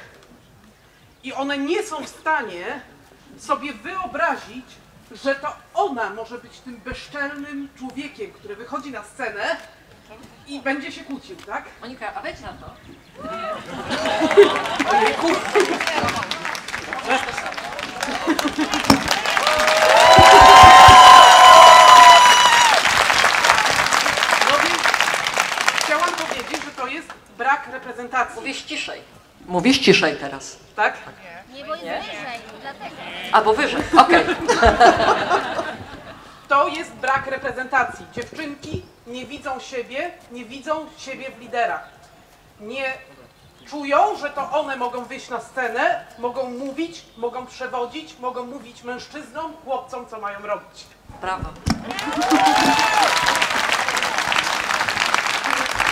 I one nie są w stanie sobie wyobrazić, że to ona może być tym bezczelnym człowiekiem, który wychodzi na scenę i będzie się kłócił, tak? Monika, a wejdź na to. Ojejku. Chciałam powiedzieć, że to jest brak reprezentacji. Mówisz ciszej. Mówisz ciszej teraz. Tak? Nie, bo jest wyżej, dlatego. Albo wyżej, okej. To jest brak reprezentacji. Dziewczynki nie widzą siebie, nie widzą siebie w liderach. Nie czują, że to one mogą wyjść na scenę, mogą mówić, mogą przewodzić, mogą mówić mężczyznom, chłopcom, co mają robić. Brawo.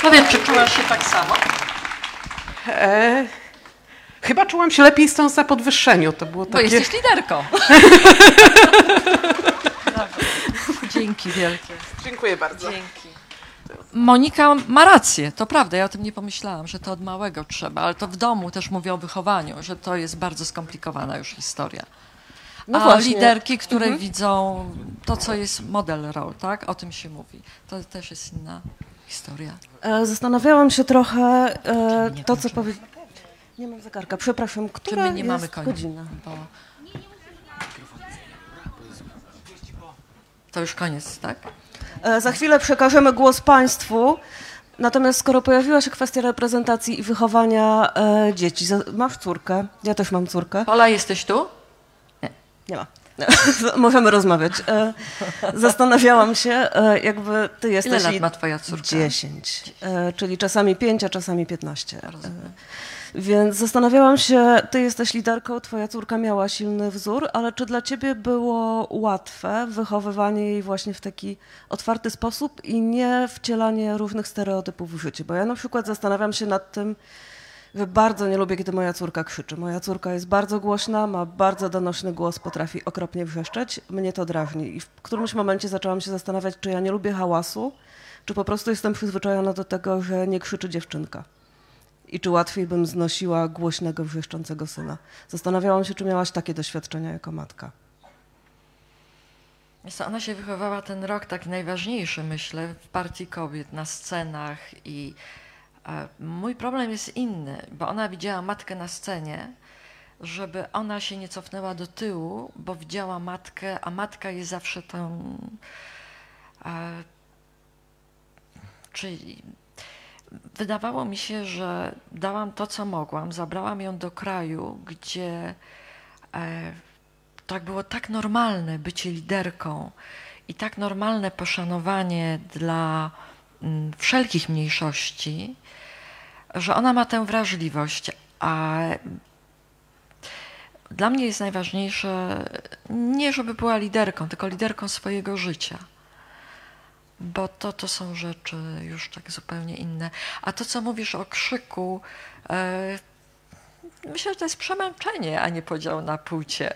Powiedz, czy czułaś się tak samo? E, chyba czułam się lepiej z tą zapodwyższeniu. To było Bo takie... jesteś liderką. <laughs> Dzięki wielkie. Dziękuję bardzo. Dzięki. Monika ma rację, to prawda, ja o tym nie pomyślałam, że to od małego trzeba, ale to w domu też mówię o wychowaniu, że to jest bardzo skomplikowana już historia. No A właśnie. liderki, które widzą to, co jest model role, tak? O tym się mówi. To też jest inna historia. E, Zastanawiałam się trochę e, to, co kończymy? powie... Nie mam zegarka, przepraszam, Czy która my nie jest mamy końca? godzina? Bo... To już koniec, tak? E, Za chwilę przekażemy głos Państwu. Natomiast skoro pojawiła się kwestia reprezentacji i wychowania e, dzieci, masz córkę, ja też mam córkę. Pola, jesteś tu? Nie ma. <laughs> Możemy rozmawiać. E, Zastanawiałam się, e, jakby ty Ile jesteś... lat i- ma twoja córka? 10, e, czyli czasami 5, a czasami 15. Rozumiem. Więc zastanawiałam się, ty jesteś liderką, twoja córka miała silny wzór, ale czy dla ciebie było łatwe wychowywanie jej właśnie w taki otwarty sposób i nie wcielanie różnych stereotypów w życie? Bo ja na przykład zastanawiam się nad tym, że bardzo nie lubię, kiedy moja córka krzyczy. Moja córka jest bardzo głośna, ma bardzo donośny głos, potrafi okropnie wrzeszczeć. Mnie to drażni. I w którymś momencie zaczęłam się zastanawiać, czy ja nie lubię hałasu, czy po prostu jestem przyzwyczajona do tego, że nie krzyczy dziewczynka. I czy łatwiej bym znosiła głośnego, wrzeszczącego syna. Zastanawiałam się, czy miałaś takie doświadczenia jako matka. Ona się wychowała ten rok tak najważniejszy, myślę, w partii kobiet, na scenach i e, mój problem jest inny, bo ona widziała matkę na scenie, żeby ona się nie cofnęła do tyłu, bo widziała matkę, a matka jest zawsze tą. E, czyli wydawało mi się, że dałam to, co mogłam, zabrałam ją do kraju, gdzie e, tak było tak normalne bycie liderką i tak normalne poszanowanie dla mm, wszelkich mniejszości, że ona ma tę wrażliwość, a dla mnie jest najważniejsze nie, żeby była liderką, tylko liderką swojego życia. Bo to, to są rzeczy już tak zupełnie inne. A to, co mówisz o krzyku, e, myślę, że to jest przemęczenie, a nie podział na płcie.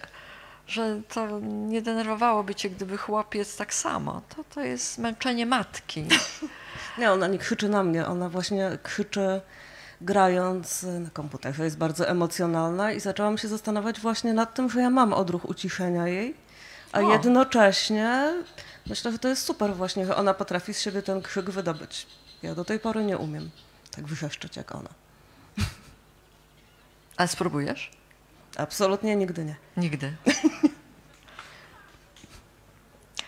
Że to nie denerwowałoby cię, gdyby chłopiec tak samo. To, to jest męczenie matki. <laughs> Nie, ona nie krzyczy na mnie, ona właśnie krzyczy grając na komputerze. Jest bardzo emocjonalna i zaczęłam się zastanawiać właśnie nad tym, że ja mam odruch uciszenia jej, a O. jednocześnie myślę, że to jest super właśnie, że ona potrafi z siebie ten krzyk wydobyć. Ja do tej pory nie umiem tak wrzeszczeć jak ona. A spróbujesz? Absolutnie nigdy nie. Nigdy. <laughs>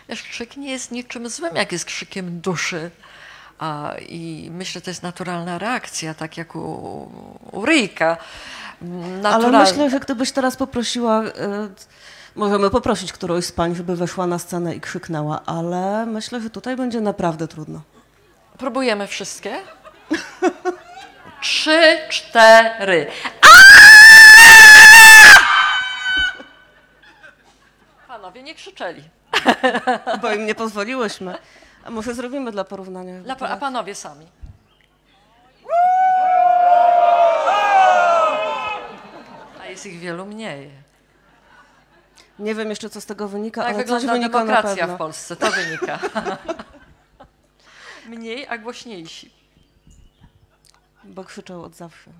Wiesz, krzyk nie jest niczym złym, jak jest krzykiem duszy. A, I myślę, że to jest naturalna reakcja, tak jak u, u ryjka. Ale myślę, że gdybyś teraz poprosiła, y, możemy poprosić którąś z pań, żeby weszła na scenę i krzyknęła, ale myślę, że tutaj będzie naprawdę trudno. Próbujemy wszystkie? <laughs> Trzy, cztery. Panowie nie krzyczeli. Bo im nie pozwoliłyśmy. A może zrobimy dla porównania. Dla, a panowie sami. A jest ich wielu mniej. Nie wiem jeszcze, co z tego wynika, Tak ale coś wygląda wynika na demokracja pewno. w Polsce, to wynika. <laughs> Mniej, a głośniejsi. Bo krzyczą od zawsze.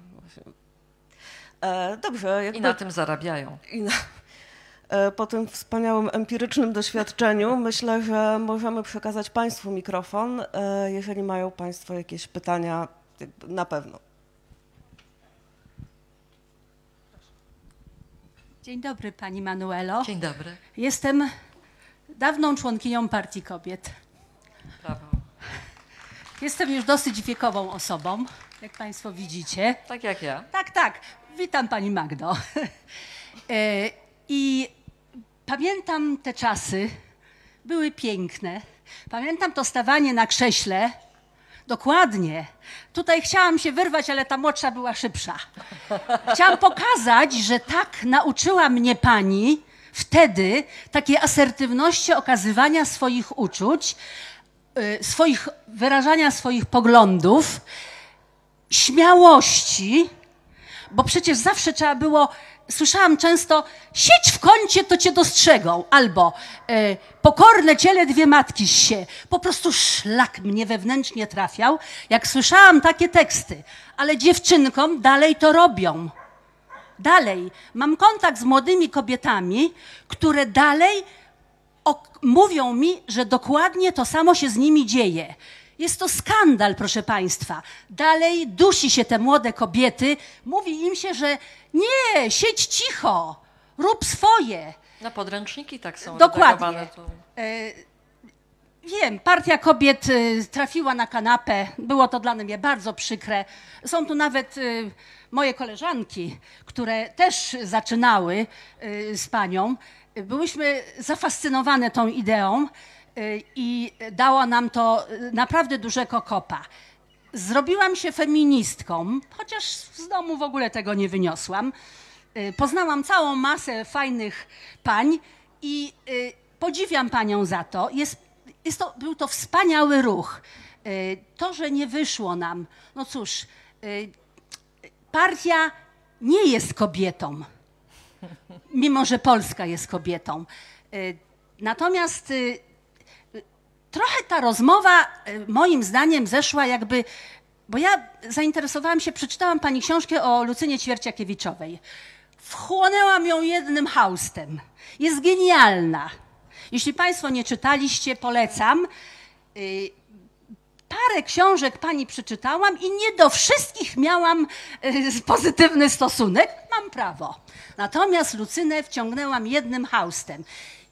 E, dobrze, jakby I na tym zarabiają. <laughs> i na, e, po tym wspaniałym empirycznym doświadczeniu myślę, że możemy przekazać Państwu mikrofon, e, jeżeli mają Państwo jakieś pytania, na pewno. Dzień dobry Pani Manuelo. Dzień dobry. Jestem dawną członkinią Partii Kobiet. Brawo. Jestem już dosyć wiekową osobą. jak Państwo widzicie. Tak jak ja. Tak, tak. Witam Pani Magdo. <laughs> E, I pamiętam te czasy, były piękne. Pamiętam to stawanie na krześle. Dokładnie. Tutaj chciałam się wyrwać, ale ta młodsza była szybsza. Chciałam pokazać, że tak nauczyła mnie pani wtedy takiej asertywności okazywania swoich uczuć, y, swoich, wyrażania swoich poglądów, śmiałości, bo przecież zawsze trzeba było, słyszałam często, siedź w kącie, to cię dostrzegą, albo e, pokorne ciele dwie matki się. Po prostu szlak mnie wewnętrznie trafiał, jak słyszałam takie teksty, ale dziewczynkom dalej to robią. Dalej, mam kontakt z młodymi kobietami, które dalej mówią mi, że dokładnie to samo się z nimi dzieje. Jest to skandal, proszę Państwa. Dalej dusi się te młode kobiety, mówi im się, że nie, siedź cicho, rób swoje. Na podręczniki tak są Dokładnie. To... Wiem, partia kobiet y, trafiła na kanapę. Było to dla mnie bardzo przykre. Są tu nawet y, moje koleżanki, które też zaczynały z panią. Byłyśmy zafascynowane tą ideą i dało nam to y, naprawdę dużego kopa. Zrobiłam się feministką, chociaż z domu w ogóle tego nie wyniosłam. Y, Poznałam całą masę fajnych pań i y, podziwiam panią za to. Jest, jest to. Był to wspaniały ruch. To, że nie wyszło nam, no cóż, partia nie jest kobietą, mimo że Polska jest kobietą. Natomiast trochę ta rozmowa y, moim zdaniem zeszła jakby, bo ja zainteresowałam się, przeczytałam pani książkę o Lucynie Ćwierciakiewiczowej. Wchłonęłam ją jednym haustem. Jest genialna. Jeśli państwo nie czytaliście, polecam. Y, Parę książek pani przeczytałam i nie do wszystkich miałam y, pozytywny stosunek. Mam prawo. Natomiast Lucynę wciągnęłam jednym haustem.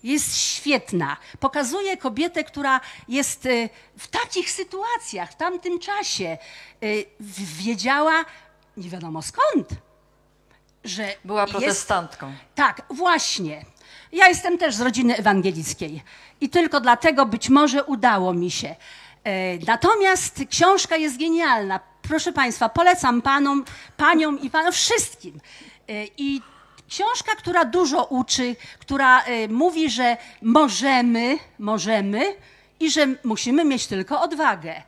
Jest świetna. Pokazuje kobietę, która jest y, w takich sytuacjach, w tamtym czasie. y, Wiedziała, nie wiadomo skąd, że Była jest protestantką. tak, właśnie. Ja jestem też z rodziny ewangelickiej i tylko dlatego być może udało mi się. E, Natomiast książka jest genialna. Proszę Państwa, polecam panom, paniom i panom wszystkim. E, I książka, która dużo uczy, która e, mówi, że możemy, możemy i że musimy mieć tylko odwagę.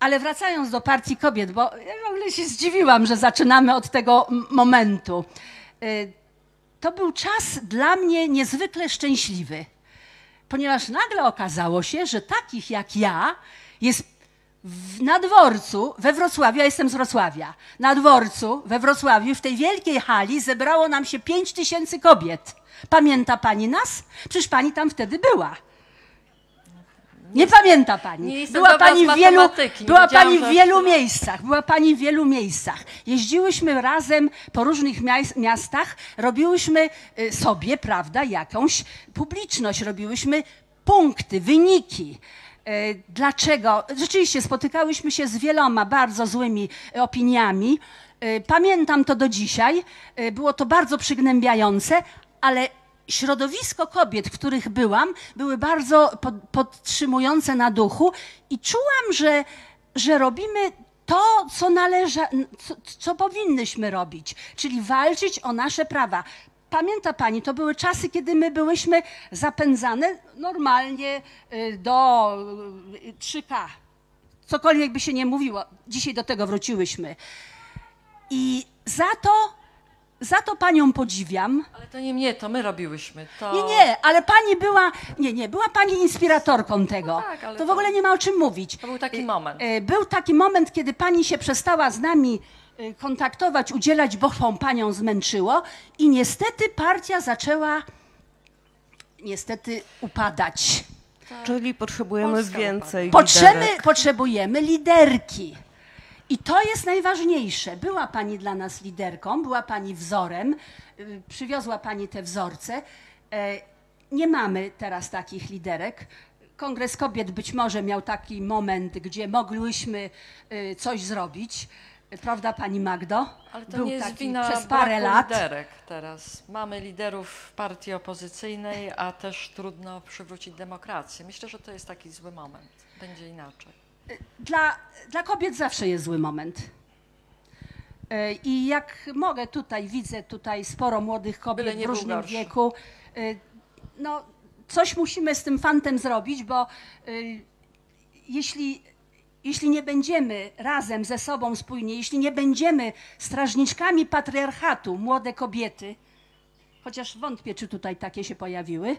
Ale wracając do Partii Kobiet, bo ja w ogóle się zdziwiłam, że zaczynamy od tego momentu. Y, To był czas dla mnie niezwykle szczęśliwy, ponieważ nagle okazało się, że takich jak ja jest w, na dworcu we Wrocławiu, ja jestem z Wrocławia, na dworcu we Wrocławiu w tej wielkiej hali zebrało nam się 5 tysięcy kobiet. Pamięta pani nas? Przecież pani tam wtedy była. Nie pamięta pani. była pani w wielu, była pani w wielu miejscach. Była pani w wielu miejscach. Jeździłyśmy razem po różnych mias- miastach, robiłyśmy y, sobie, prawda, jakąś publiczność, robiłyśmy punkty, wyniki. Y, Dlaczego? Rzeczywiście spotykałyśmy się z wieloma bardzo złymi y, opiniami. Y, Pamiętam to do dzisiaj. Było to bardzo przygnębiające, ale środowisko kobiet, w których byłam, były bardzo pod, podtrzymujące na duchu i czułam, że, że robimy to, co należa, co, co powinnyśmy robić, czyli walczyć o nasze prawa. Pamięta pani, to były czasy, kiedy my byłyśmy zapędzane normalnie y, do y, 3K. Cokolwiek by się nie mówiło, dzisiaj do tego wróciłyśmy. I za to, za to panią podziwiam. Ale to nie mnie, to my robiłyśmy. To... Nie, nie, ale pani była, nie, nie, była pani inspiratorką tego. tak, ale to w ogóle nie ma o czym mówić. To był taki Y, moment. y, Był taki moment, kiedy pani się przestała z nami y, kontaktować, udzielać, bo panią zmęczyło i niestety partia zaczęła niestety upadać. Czyli potrzebujemy Polska więcej Potrzeby, liderek. potrzebujemy liderki. I to jest najważniejsze. Była Pani dla nas liderką, była Pani wzorem, y, przywiozła Pani te wzorce. E, Nie mamy teraz takich liderek. Kongres Kobiet być może miał taki moment, gdzie mogłyśmy y, coś zrobić. Prawda, pani Magdo? Ale to Był nie jest taki wina przez parę lat. liderek teraz. Mamy liderów partii opozycyjnej, a też trudno przywrócić demokrację. Myślę, że to jest taki zły moment. Będzie inaczej. Dla, dla kobiet zawsze jest zły moment. E, I jak mogę tutaj, widzę tutaj sporo młodych kobiet w różnym wieku. E, No, coś musimy z tym fantem zrobić, bo e, jeśli, jeśli nie będziemy razem ze sobą spójni, jeśli nie będziemy strażniczkami patriarchatu, młode kobiety, chociaż wątpię, czy tutaj takie się pojawiły,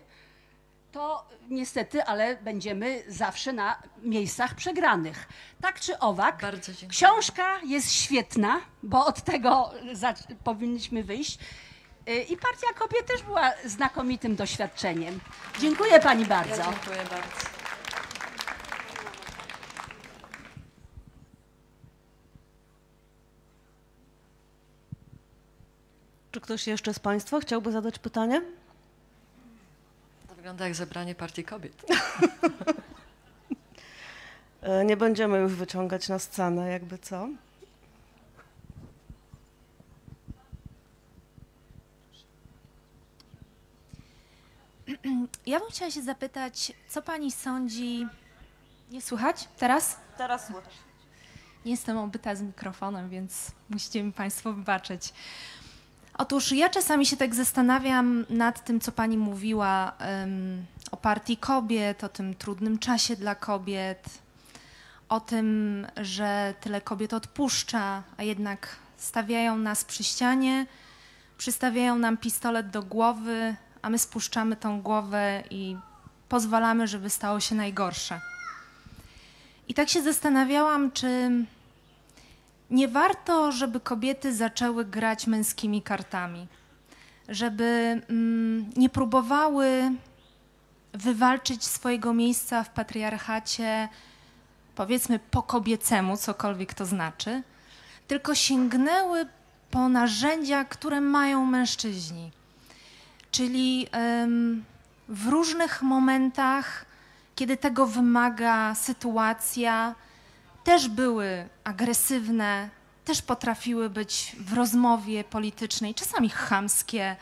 to niestety, ale będziemy zawsze na miejscach przegranych. Tak czy owak, książka jest świetna, bo od tego powinniśmy wyjść. Y, I Partia Kobiet też była znakomitym doświadczeniem. Dziękuję pani bardzo. Ja dziękuję bardzo. Czy ktoś jeszcze z Państwa chciałby zadać pytanie? To wygląda jak zebranie partii kobiet. <laughs> E, Nie będziemy już wyciągać na scenę, jakby co. <clears throat> Ja bym chciała się zapytać, co pani sądzi. Nie słychać teraz? Teraz słychać. Nie jestem obyta z mikrofonem, więc musicie mi Państwo wybaczyć. Otóż ja czasami się tak zastanawiam nad tym, co Pani mówiła em, o partii kobiet, o tym trudnym czasie dla kobiet, o tym, że tyle kobiet odpuszcza, a jednak stawiają nas przy ścianie, przystawiają nam pistolet do głowy, a my spuszczamy tą głowę i pozwalamy, żeby stało się najgorsze. I tak się zastanawiałam, czy nie warto, żeby kobiety zaczęły grać męskimi kartami, żeby mm, nie próbowały wywalczyć swojego miejsca w patriarchacie, powiedzmy po kobiecemu, cokolwiek to znaczy, tylko sięgnęły po narzędzia, które mają mężczyźni. Czyli em, w różnych momentach, kiedy tego wymaga sytuacja, też były agresywne, też potrafiły być w rozmowie politycznej, czasami chamskie,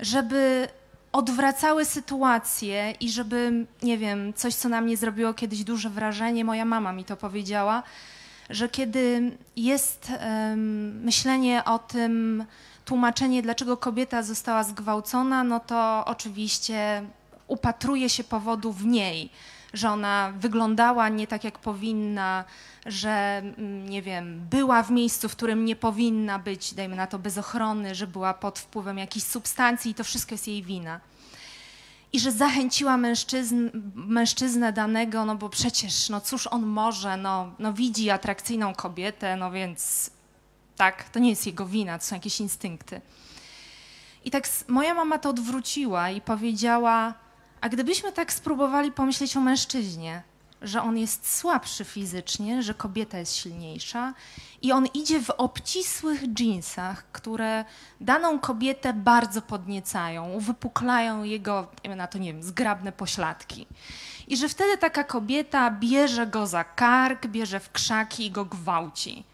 żeby odwracały sytuację i żeby, nie wiem, coś, co na mnie zrobiło kiedyś duże wrażenie, moja mama mi to powiedziała, że kiedy jest em, myślenie o tym, tłumaczenie, dlaczego kobieta została zgwałcona, no to oczywiście upatruje się powodu w niej, że ona wyglądała nie tak, jak powinna, że mm, nie wiem, była w miejscu, w którym nie powinna być, dajmy na to bez ochrony, że była pod wpływem jakichś substancji i to wszystko jest jej wina. I że zachęciła mężczyzn, mężczyznę danego, no bo przecież, no cóż on może, no, no widzi atrakcyjną kobietę, no więc tak, to nie jest jego wina, to są jakieś instynkty. I tak moja mama to odwróciła i powiedziała, a gdybyśmy tak spróbowali pomyśleć o mężczyźnie, że on jest słabszy fizycznie, że kobieta jest silniejsza i on idzie w obcisłych dżinsach, które daną kobietę bardzo podniecają, uwypuklają jego, na to nie wiem, zgrabne pośladki. I że wtedy taka kobieta bierze go za kark, bierze w krzaki i go gwałci.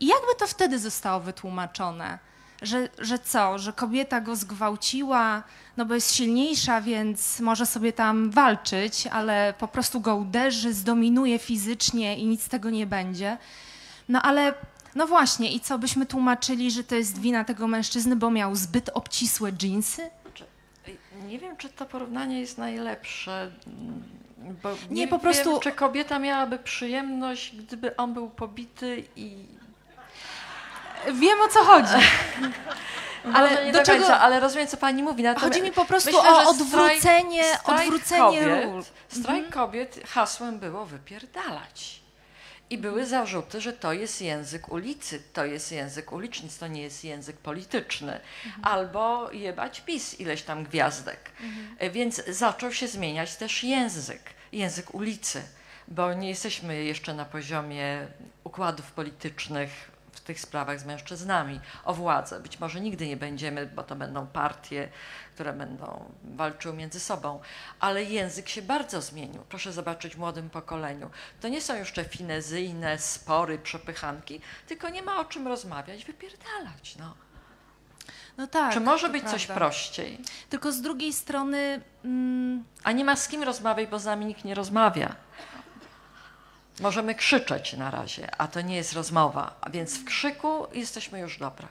I jakby to wtedy zostało wytłumaczone? Że, że co, że kobieta go zgwałciła, no bo jest silniejsza, więc może sobie tam walczyć, ale po prostu go uderzy, zdominuje fizycznie i nic z tego nie będzie. No ale, no właśnie, i co byśmy tłumaczyli, że to jest wina tego mężczyzny, bo miał zbyt obcisłe dżinsy? Nie wiem, czy to porównanie jest najlepsze. Bo Nie, nie po prostu- Wiem, czy kobieta miałaby przyjemność, gdyby on był pobity i. Wiem o co chodzi. <laughs> Ale do czego- końca, ale rozumiem, co pani mówi. Natomiast Chodzi mi po prostu myślę, o odwrócenie, strajk, odwrócenie kobiet, ról. Strajk kobiet hasłem było wypierdalać. I były zarzuty, że to jest język ulicy, to jest język uliczny, to nie jest język polityczny. Albo jebać PiS ileś tam gwiazdek. E, Więc zaczął się zmieniać też język, język ulicy, bo nie jesteśmy jeszcze na poziomie układów politycznych tych sprawach z mężczyznami o władzę. Być może nigdy nie będziemy, bo to będą partie, które będą walczyły między sobą, ale język się bardzo zmienił. Proszę zobaczyć w młodym pokoleniu. To nie są te finezyjne spory, przepychanki, tylko nie ma o czym rozmawiać, wypierdalać. No. No tak. Czy może być coś prawda. prościej? Tylko z drugiej strony mm, A nie ma z kim rozmawiać, bo z nami nikt nie rozmawia. Możemy krzyczeć na razie, a to nie jest rozmowa, a więc w krzyku jesteśmy już dobre.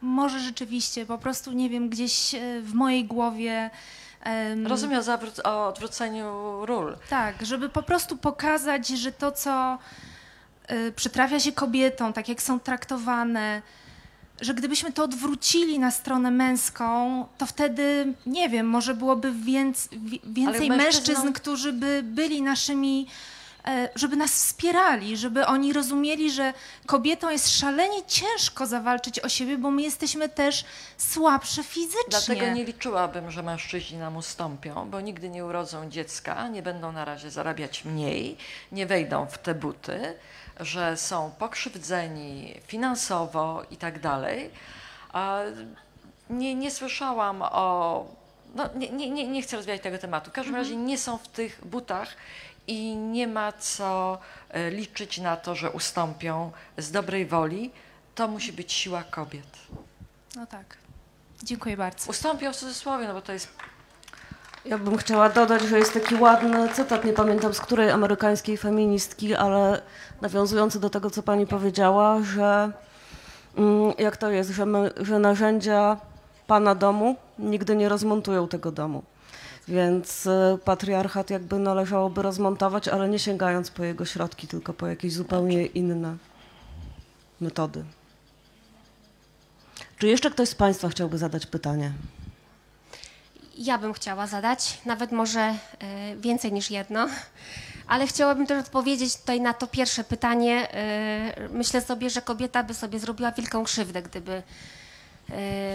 może rzeczywiście, po prostu nie wiem, gdzieś e, w mojej głowie. em, Rozumiem o, odwróceniu ról. Tak, żeby po prostu pokazać, że to, co y, przytrafia się kobietom, tak jak są traktowane, że gdybyśmy to odwrócili na stronę męską, to wtedy, nie wiem, może byłoby więc, wi- więcej mężczyznom- mężczyzn, którzy by byli naszymi, żeby nas wspierali, żeby oni rozumieli, że kobietom jest szalenie ciężko zawalczyć o siebie, bo my jesteśmy też słabsze fizycznie. Dlatego nie liczyłabym, że mężczyźni nam ustąpią, bo nigdy nie urodzą dziecka, nie będą na razie zarabiać mniej, nie wejdą w te buty, że są pokrzywdzeni finansowo i tak dalej. Nie, nie słyszałam o. No, nie, nie, nie, nie chcę rozwijać tego tematu. W każdym razie nie są w tych butach i nie ma co e, liczyć na to, że ustąpią z dobrej woli. To musi być siła kobiet. No tak. Dziękuję bardzo. Ustąpią w cudzysłowie, no bo to jest Ja bym chciała dodać, że jest taki ładny cytat, nie pamiętam z której amerykańskiej feministki, ale nawiązujący do tego, co pani powiedziała, że mm, jak to jest, że, my, że narzędzia pana domu nigdy nie rozmontują tego domu. Więc y, patriarchat jakby należałoby rozmontować, ale nie sięgając po jego środki, tylko po jakieś zupełnie inne metody. Czy jeszcze ktoś z Państwa chciałby zadać pytanie? Ja bym chciała zadać, nawet może e, więcej niż jedno, ale chciałabym też odpowiedzieć tutaj na to pierwsze pytanie. E, Myślę sobie, że kobieta by sobie zrobiła wielką krzywdę, gdyby e,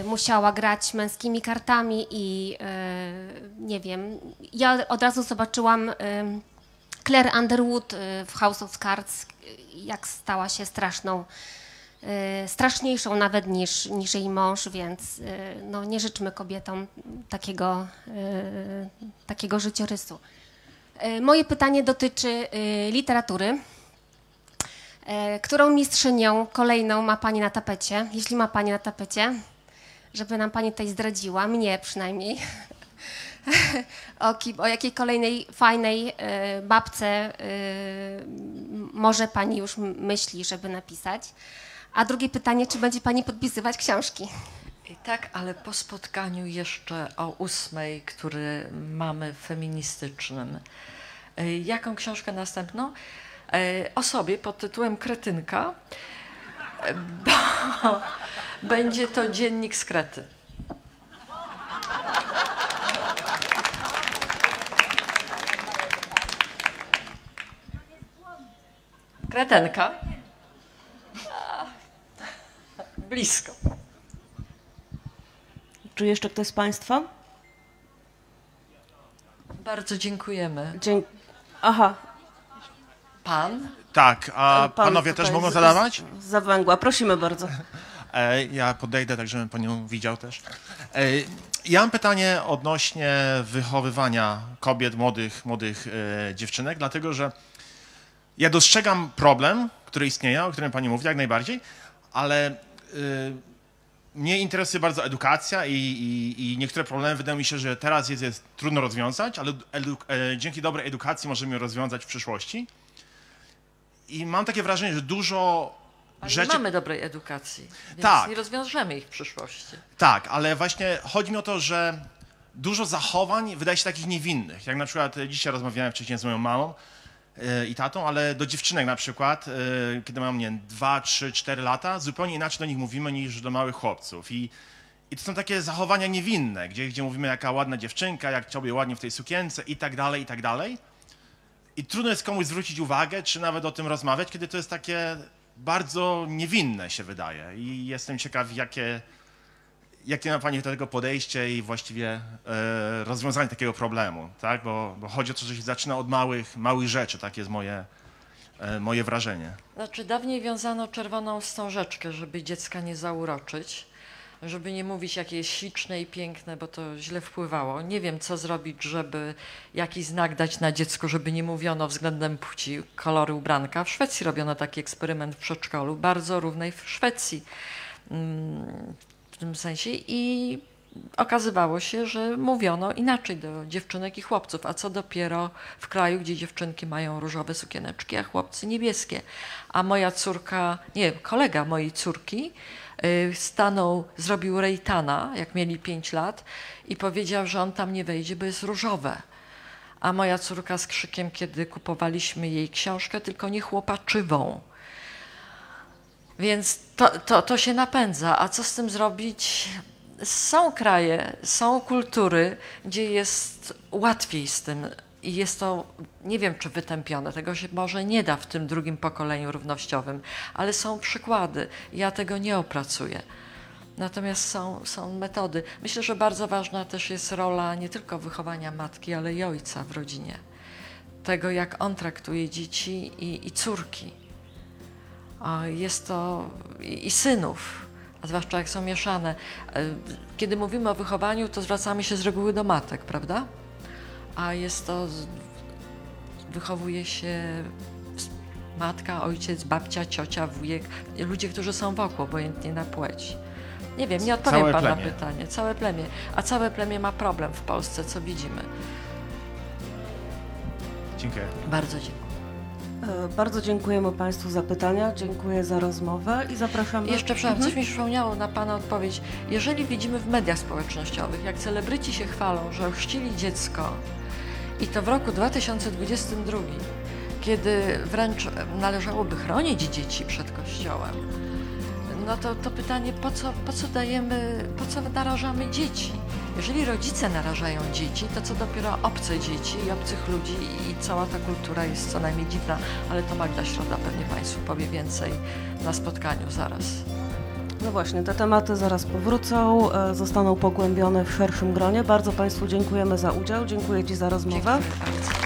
musiała grać męskimi kartami i e, nie wiem. Ja od razu zobaczyłam e, Claire Underwood e, w House of Cards, e, jak stała się straszną e, straszniejszą nawet niż, niż jej mąż, więc e, no, nie życzmy kobietom takiego, e, takiego życiorysu. E, Moje pytanie dotyczy e, literatury. E, Którą mistrzynią kolejną ma Pani na tapecie, jeśli ma Pani na tapecie, żeby nam Pani tutaj zdradziła, mnie przynajmniej, <laughs> o, kim, o jakiej kolejnej fajnej e, babce e, może Pani już myśli, żeby napisać. A drugie pytanie, czy będzie Pani podpisywać książki? Tak, ale po spotkaniu jeszcze o ósmej, który mamy feministycznym. Jaką książkę następną? E, O sobie pod tytułem Kretynka, e, bo <laughs> będzie to dziennik z Krety. Kretenka. <laughs> Blisko. Czy jeszcze ktoś z Państwa? Bardzo dziękujemy. Dzień... Aha, Pan? Tak, a pan panowie tutaj też mogą z- zadawać? Z Zawęgła, prosimy bardzo. E, ja podejdę, tak żebym panią widział też. E, ja mam pytanie odnośnie wychowywania kobiet, młodych, młodych e, dziewczynek, dlatego że ja dostrzegam problem, który istnieje, o którym pani mówi jak najbardziej, ale e, mnie interesuje bardzo edukacja i, i, i niektóre problemy wydaje mi się, że teraz jest, jest trudno rozwiązać, ale edu, e, dzięki dobrej edukacji możemy je rozwiązać w przyszłości. I mam takie wrażenie, że dużo Ale rzeczy... nie mamy dobrej edukacji, więc Tak. nie rozwiążemy ich w przyszłości. Tak, ale właśnie chodzi mi o to, że dużo zachowań wydaje się takich niewinnych. Jak na przykład dzisiaj rozmawiałem wcześniej z moją mamą e, i tatą, ale do dziewczynek na przykład, e, kiedy mam, nie wiem, 2, 3, 4 lata, zupełnie inaczej do nich mówimy niż do małych chłopców. I, i to są takie zachowania niewinne, gdzie, gdzie mówimy, jaka ładna dziewczynka, jak ciebie ładnie w tej sukience i tak dalej, i tak dalej. I trudno jest komuś zwrócić uwagę, czy nawet o tym rozmawiać, kiedy to jest takie bardzo niewinne się wydaje. I jestem ciekaw, jakie, jakie ma Pani do tego podejście i właściwie e, rozwiązanie takiego problemu, tak? Bo, bo chodzi o to, że się zaczyna od małych, małych rzeczy, takie jest moje, e, moje wrażenie. Znaczy, dawniej wiązano czerwoną wstążeczkę, żeby dziecka nie zauroczyć, żeby nie mówić, jakie jest śliczne i piękne, bo to źle wpływało. Nie wiem, co zrobić, żeby jakiś znak dać na dziecko, żeby nie mówiono względem płci kolory ubranka. W Szwecji robiono taki eksperyment w przedszkolu, bardzo równej w Szwecji mm, w tym sensie i okazywało się, że mówiono inaczej do dziewczynek i chłopców, a co dopiero w kraju, gdzie dziewczynki mają różowe sukieneczki, a chłopcy niebieskie. A moja córka, nie, kolega mojej córki stanął, zrobił rejtana, jak mieli 5 lat i powiedział, że on tam nie wejdzie, bo jest różowe. A moja córka z krzykiem, kiedy kupowaliśmy jej książkę, tylko nie chłopaczywą. Więc to, to, to się napędza. A co z tym zrobić? Są kraje, są kultury, gdzie jest łatwiej z tym i jest to, nie wiem czy wytępione, tego się może nie da w tym drugim pokoleniu równościowym, ale są przykłady. Ja tego nie opracuję. Natomiast są, są metody. Myślę, że bardzo ważna też jest rola nie tylko wychowania matki, ale i ojca w rodzinie. Tego, jak on traktuje dzieci i, i córki. Jest to i i synów, a zwłaszcza jak są mieszane. E, Kiedy mówimy o wychowaniu, to zwracamy się z reguły do matek, prawda? A jest to, wychowuje się matka, ojciec, babcia, ciocia, wujek, ludzie, którzy są wokół, obojętnie na płeć. Nie wiem, nie odpowiem Całe pan na plemię. pytanie. Całe plemię. A całe plemię ma problem w Polsce, co widzimy. Dziękuję. Bardzo dziękuję. E, Bardzo dziękujemy Państwu za pytania, dziękuję za rozmowę i zapraszamy. Jeszcze przepraszam, Mhm. coś mi przypomniało na Pana odpowiedź. Jeżeli widzimy w mediach społecznościowych, jak celebryci się chwalą, że ochrzcili dziecko i to w roku 2022, kiedy wręcz należałoby chronić dzieci przed Kościołem, no to, to pytanie, po co, po co dajemy, po co narażamy dzieci? Jeżeli rodzice narażają dzieci, to co dopiero obce dzieci i obcych ludzi i cała ta kultura jest co najmniej dziwna, ale to Magda Środa pewnie Państwu powie więcej na spotkaniu zaraz. No właśnie, te tematy zaraz powrócą, e, zostaną pogłębione w szerszym gronie. Bardzo Państwu dziękujemy za udział, dziękuję Ci za rozmowę. Dziękuję bardzo.